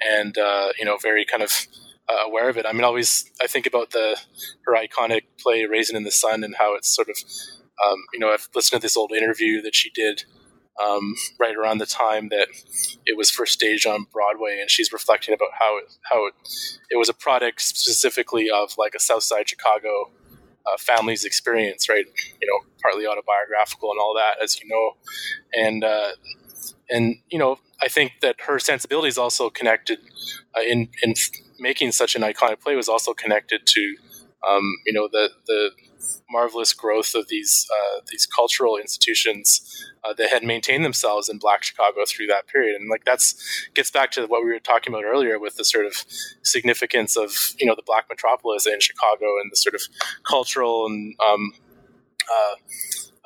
and uh, you know, very kind of uh, aware of it. I mean, always I think about the her iconic play "Raisin in the Sun" and how it's sort of, um, you know, I've listened to this old interview that she did um, right around the time that it was first staged on Broadway, and she's reflecting about how it, how it, it was a product specifically of like a South Side Chicago uh, family's experience, right? You know, partly autobiographical and all that, as you know, and uh, and you know, I think that her sensibilities also connected uh, in in making such an iconic play was also connected to um, you know the the marvelous growth of these uh, these cultural institutions uh, that had maintained themselves in Black Chicago through that period, and like that's gets back to what we were talking about earlier with the sort of significance of you know the Black metropolis in Chicago and the sort of cultural and um, uh,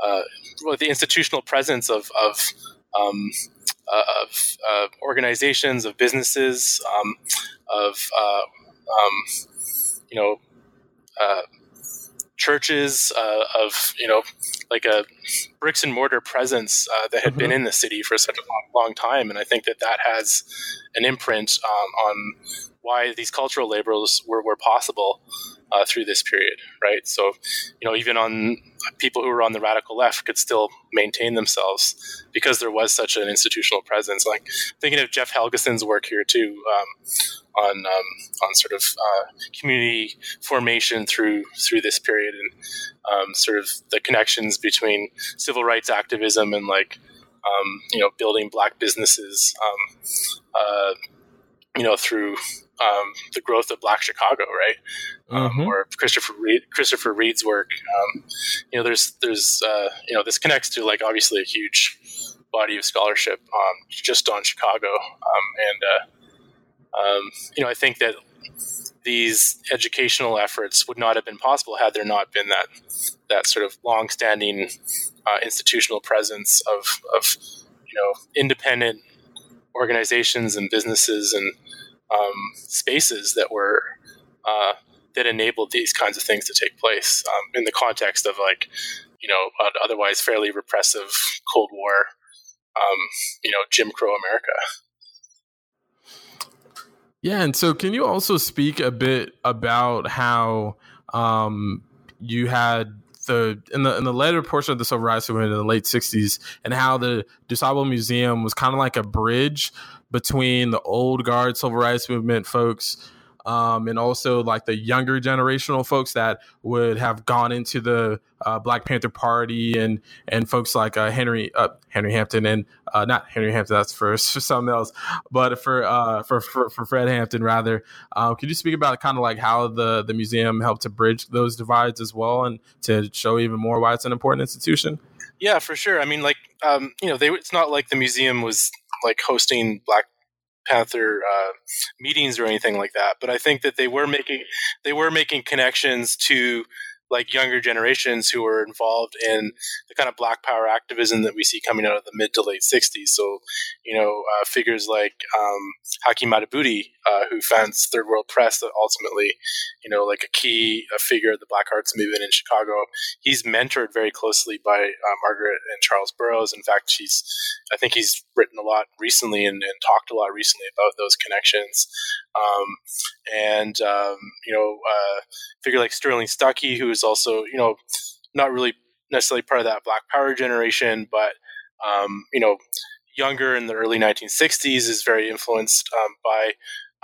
uh well, the institutional presence of of um, uh, of uh, organizations, of businesses, um, of um, you know churches uh, of you know like a bricks and mortar presence uh, that had mm-hmm. been in the city for such a long, long, time and i think that that has an imprint um, on why these cultural labors were, were possible uh, through this period right? So you know even on people who were on the radical left could still maintain themselves because there was such an institutional presence. Like thinking of jeff helgeson's work here too um, on um, on sort of uh, community formation through through this period and um, sort of the connections between civil rights activism and like um, you know building black businesses um, uh, you know through um, the growth of Black Chicago, right? Um, mm-hmm. or Christopher Reed, Christopher Reed's work. you know, there's there's uh, you know this connects to like obviously a huge body of scholarship just on Chicago, and uh, um, you know, I think that these educational efforts would not have been possible had there not been that that sort of long-standing uh, institutional presence of, of you know independent organizations and businesses and um, spaces that were uh, that enabled these kinds of things to take place um, in the context of like you know an otherwise fairly repressive Cold War, um, you know Jim Crow America. Yeah, and so can you also speak a bit about how um, you had the in the in the later portion of the civil rights movement in the late '60s, and how the DuSable Museum was kind of like a bridge between the old guard civil rights movement folks um, and also like the younger generational folks that would have gone into the uh, Black Panther Party and and folks like uh, Henry uh, Henry Hampton and uh, not Henry Hampton that's for, for something else, but for uh, for, for, for Fred Hampton rather. Uh, could you speak about kind of like how the the museum helped to bridge those divides as well and to show even more why it's an important institution? Yeah, for sure. I mean, like um, you know, they it's not like the museum was like hosting Black Panther uh, meetings or anything like that. But I think that they were making they were making connections to like younger generations who were involved in the kind of black power activism that we see coming out of the mid to late 60s. So, you know, uh, figures like um, Haki Madhubuti, uh, who founds Third World Press, that ultimately, you know, like a key a figure of the Black Arts movement in Chicago. He's mentored very closely by uh, Margaret and Charles Burroughs. In fact, he's, I think he's written a lot recently and, and talked a lot recently about those connections. Um, and um, you know, uh, figure like Sterling Stuckey, who is also you know not really necessarily part of that Black Power generation, but um, you know, younger in the early 1960s is very influenced um, by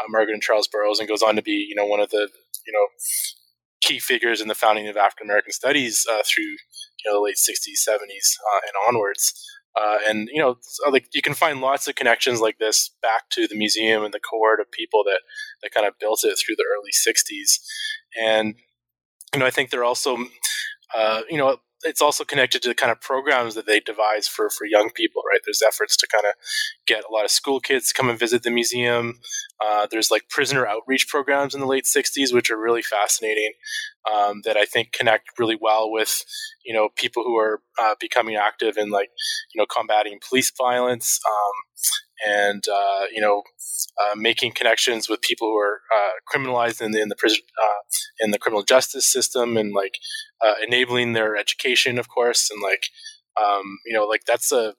Margaret and Charles Burroughs, and goes on to be you know one of the you know key figures in the founding of African American studies uh, through you know the late 60s, 70s, uh, and onwards. Uh, and you know, like you can find lots of connections like this back to the museum and the cohort of people that that kind of built it through the early '60s. And you know, I think they're also, uh, you know, it's also connected to the kind of programs that they devise for for young people, right? There's efforts to kind of get a lot of school kids to come and visit the museum. Uh, there's like prisoner outreach programs in the late '60s, which are really fascinating. Um, that I think connect really well with you know people who are uh, becoming active in like you know combating police violence um, and uh, you know uh, making connections with people who are uh, criminalized in the, in the uh, in the criminal justice system and like uh, enabling their education, of course, and like um, you know, like that's a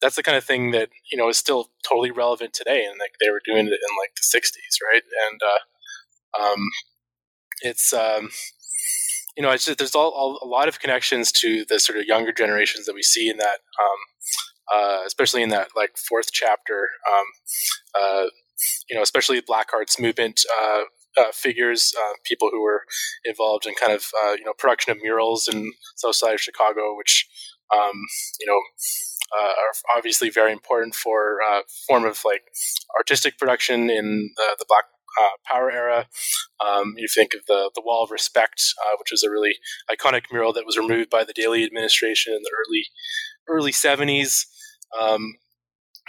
that's the kind of thing that you know is still totally relevant today, and like they were doing it in like the '60s, right? And um, it's um, you know, it's just, there's all, all, a lot of connections to the sort of younger generations that we see in that, um, uh, especially in that like fourth chapter. Um, uh, you know, especially Black Arts movement uh, uh, figures, uh, people who were involved in kind of uh, you know production of murals in South Side of Chicago, which um, you know uh, are obviously very important for uh, form of like artistic production in the, the Black uh, Power era. Um, you think of the the Wall of Respect, which was a really iconic mural that was removed by the Daley administration in the early early seventies. Um,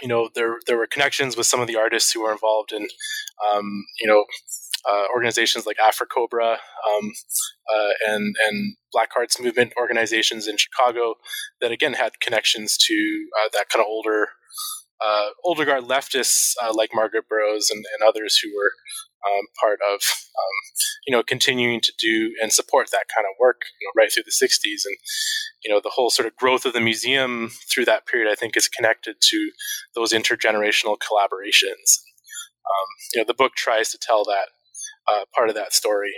you know there there were connections with some of the artists who were involved in um, you know uh, organizations like AfriCOBRA um, uh, and and Black Arts Movement organizations in Chicago that again had connections to uh, that kind of older uh, older guard leftists uh, like Margaret Burroughs and, and others who were um, part of um, you know continuing to do and support that kind of work you know, right through the 60s and you know the whole sort of growth of the museum through that period I think is connected to those intergenerational collaborations um, you know the book tries to tell that uh, part of that story.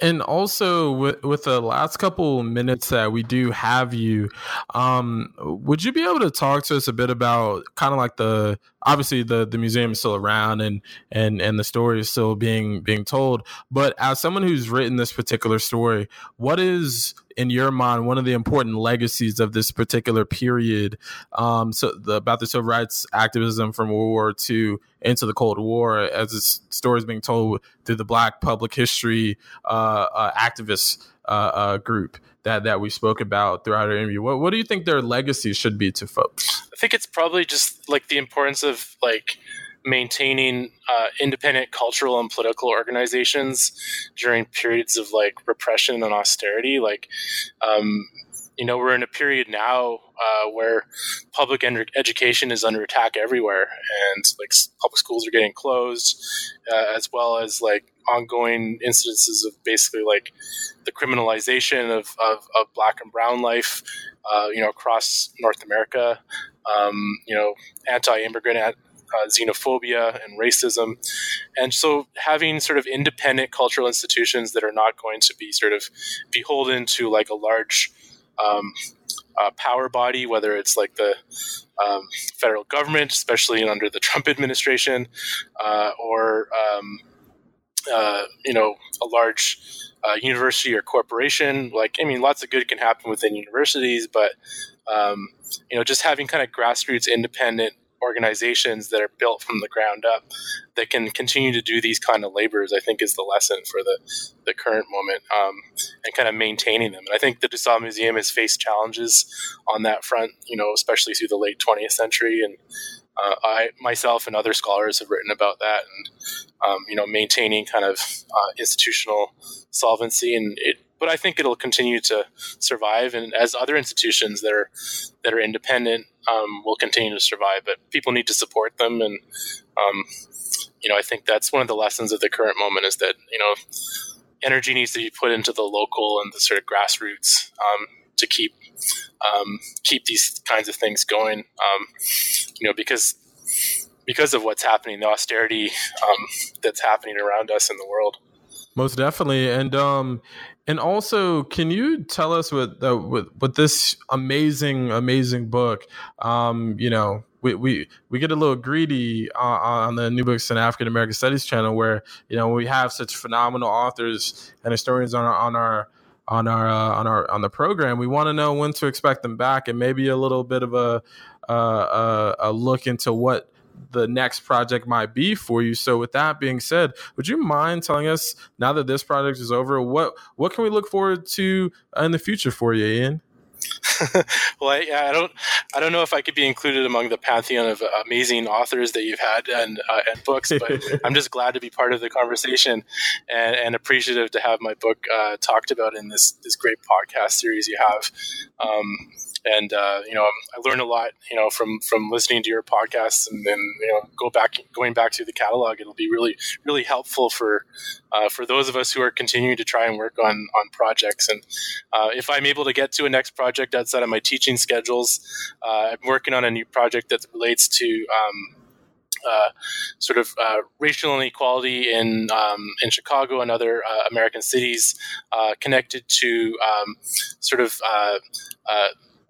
And also with with the last couple minutes that we do have you, um, would you be able to talk to us a bit about kind of like the obviously the the museum is still around and and and the story is still being being told, but as someone who's written this particular story, what is in your mind one of the important legacies of this particular period? Um, so the, about the civil rights activism from world war ii into the cold war as this story is being told through the black public history uh, uh, activist uh, uh, group that that we spoke about throughout our interview. What, what do you think their legacy should be to folks think it's probably just like the importance of like maintaining uh, independent cultural and political organizations during periods of like repression and austerity. Like, um, you know, we're in a period now uh, where public ed- education is under attack everywhere, and like public schools are getting closed, uh, as well as like ongoing incidences of basically like the criminalization of, of, of black and brown life, uh, you know, across North America. Um, you know, anti-immigrant uh, xenophobia and racism. And so having sort of independent cultural institutions that are not going to be sort of beholden to like a large um, uh, power body, whether it's like the um, federal government, especially under the Trump administration, uh, or um, uh, you know a large uh, university or corporation. Like I mean, lots of good can happen within universities, but um, you know, just having kind of grassroots independent organizations that are built from the ground up that can continue to do these kind of labors, I think is the lesson for the, the current moment um, and kind of maintaining them. And I think the DuSable Museum has faced challenges on that front, you know, especially through the late 20th century. And uh, I myself and other scholars have written about that and, um, you know, maintaining kind of uh, institutional solvency. And it, but I think it'll continue to survive. And as other institutions that are that are independent um, will continue to survive, but people need to support them. And, um, you know, I think that's one of the lessons of the current moment is that, you know, energy needs to be put into the local and the sort of grassroots um, to keep um, keep these kinds of things going. Um, you know, because because of what's happening, the austerity um, that's happening around us in the world. Most definitely, and um, and also, can you tell us with uh, with with this amazing, amazing book? Um, you know, we we we get a little greedy on, on the New Books in African American Studies channel, where you know we have such phenomenal authors and historians on our on our on our uh, on our on the program. We want to know when to expect them back, and maybe a little bit of a uh, a, a look into what the next project might be for you. So with that being said, would you mind telling us now that this project is over, what what can we look forward to in the future for you, Ian? Well, I, I, don't, I don't know if I could be included among the pantheon of amazing authors that you've had and uh, and books, but I'm just glad to be part of the conversation and, and appreciative to have my book uh, talked about in this this great podcast series you have. Um, and uh, you know I learned a lot you know from from listening to your podcasts and then you know go back going back through the catalog. It'll be really really helpful for uh, for those of us who are continuing to try and work on on projects. And uh, if I'm able to get to a next project outside of my teaching schedules uh, I'm working on a new project that relates to um, uh, sort of uh, racial inequality in um, in Chicago and other uh, American cities, uh, connected to um, sort of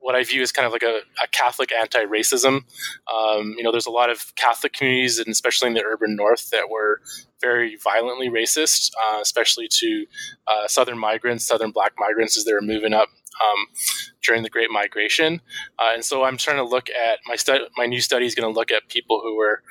what I view as kind of like a, a Catholic anti-racism. Um, you know, there's a lot of Catholic communities, and especially in the urban north, that were very violently racist, uh, especially to uh, Southern migrants, Southern Black migrants, as they were moving up um, during the Great Migration. Uh, and so I'm trying to look at my study. My new study is going to look at people who were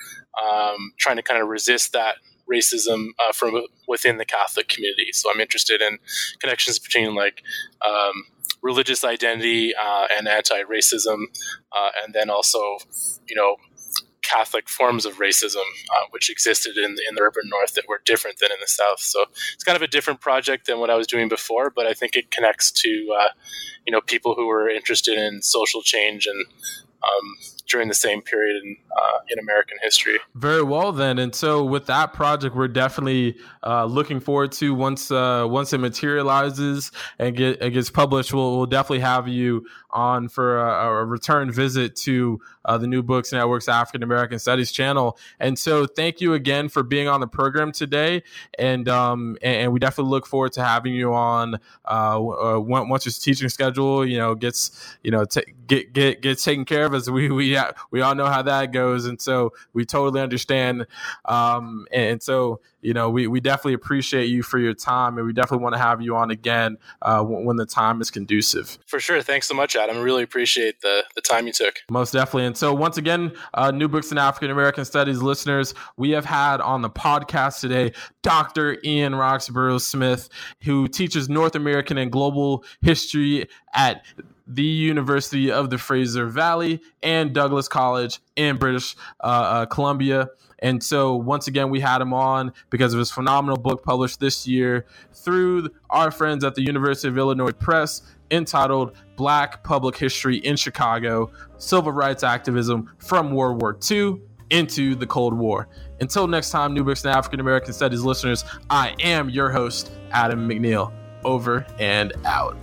um, trying to kind of resist that racism uh, from within the Catholic community. So I'm interested in connections between like um, religious identity uh, and anti-racism, uh, and then also, you know, Catholic forms of racism, uh, which existed in the, in the urban north that were different than in the south. So it's kind of a different project than what I was doing before, but I think it connects to, uh, you know, people who were interested in social change and um, during the same period in, uh, in American history. Very well, then. And so, with that project, we're definitely uh, looking forward to once uh, once it materializes and get it gets published. We'll, we'll definitely have you on for a, a return visit to uh, the New Books Network's African American Studies channel. And so, thank you again for being on the program today. And um, and, and we definitely look forward to having you on uh, uh, once your teaching schedule, you know, gets you know t- get get gets taken care of. As we we we all know how that goes, and so we totally understand. Um, and, so you know, we, we definitely appreciate you for your time, and we definitely want to have you on again uh, when the time is conducive. For sure. Thanks so much, Adam. I really appreciate the the time you took. Most definitely. And so once again, uh, New Books in African American Studies listeners, we have had on the podcast today Dr. Ian Rocksborough-Smith, who teaches North American and global history at the University of the Fraser Valley and Douglas College in British uh, uh, Columbia. And so, once again, we had him on because of his phenomenal book published this year through our friends at the University of Illinois Press entitled Black Public History in Chicago Civil Rights Activism from World War II into the Cold War. Until next time, New Books in African American Studies listeners, I am your host, Adam McNeil. Over and out.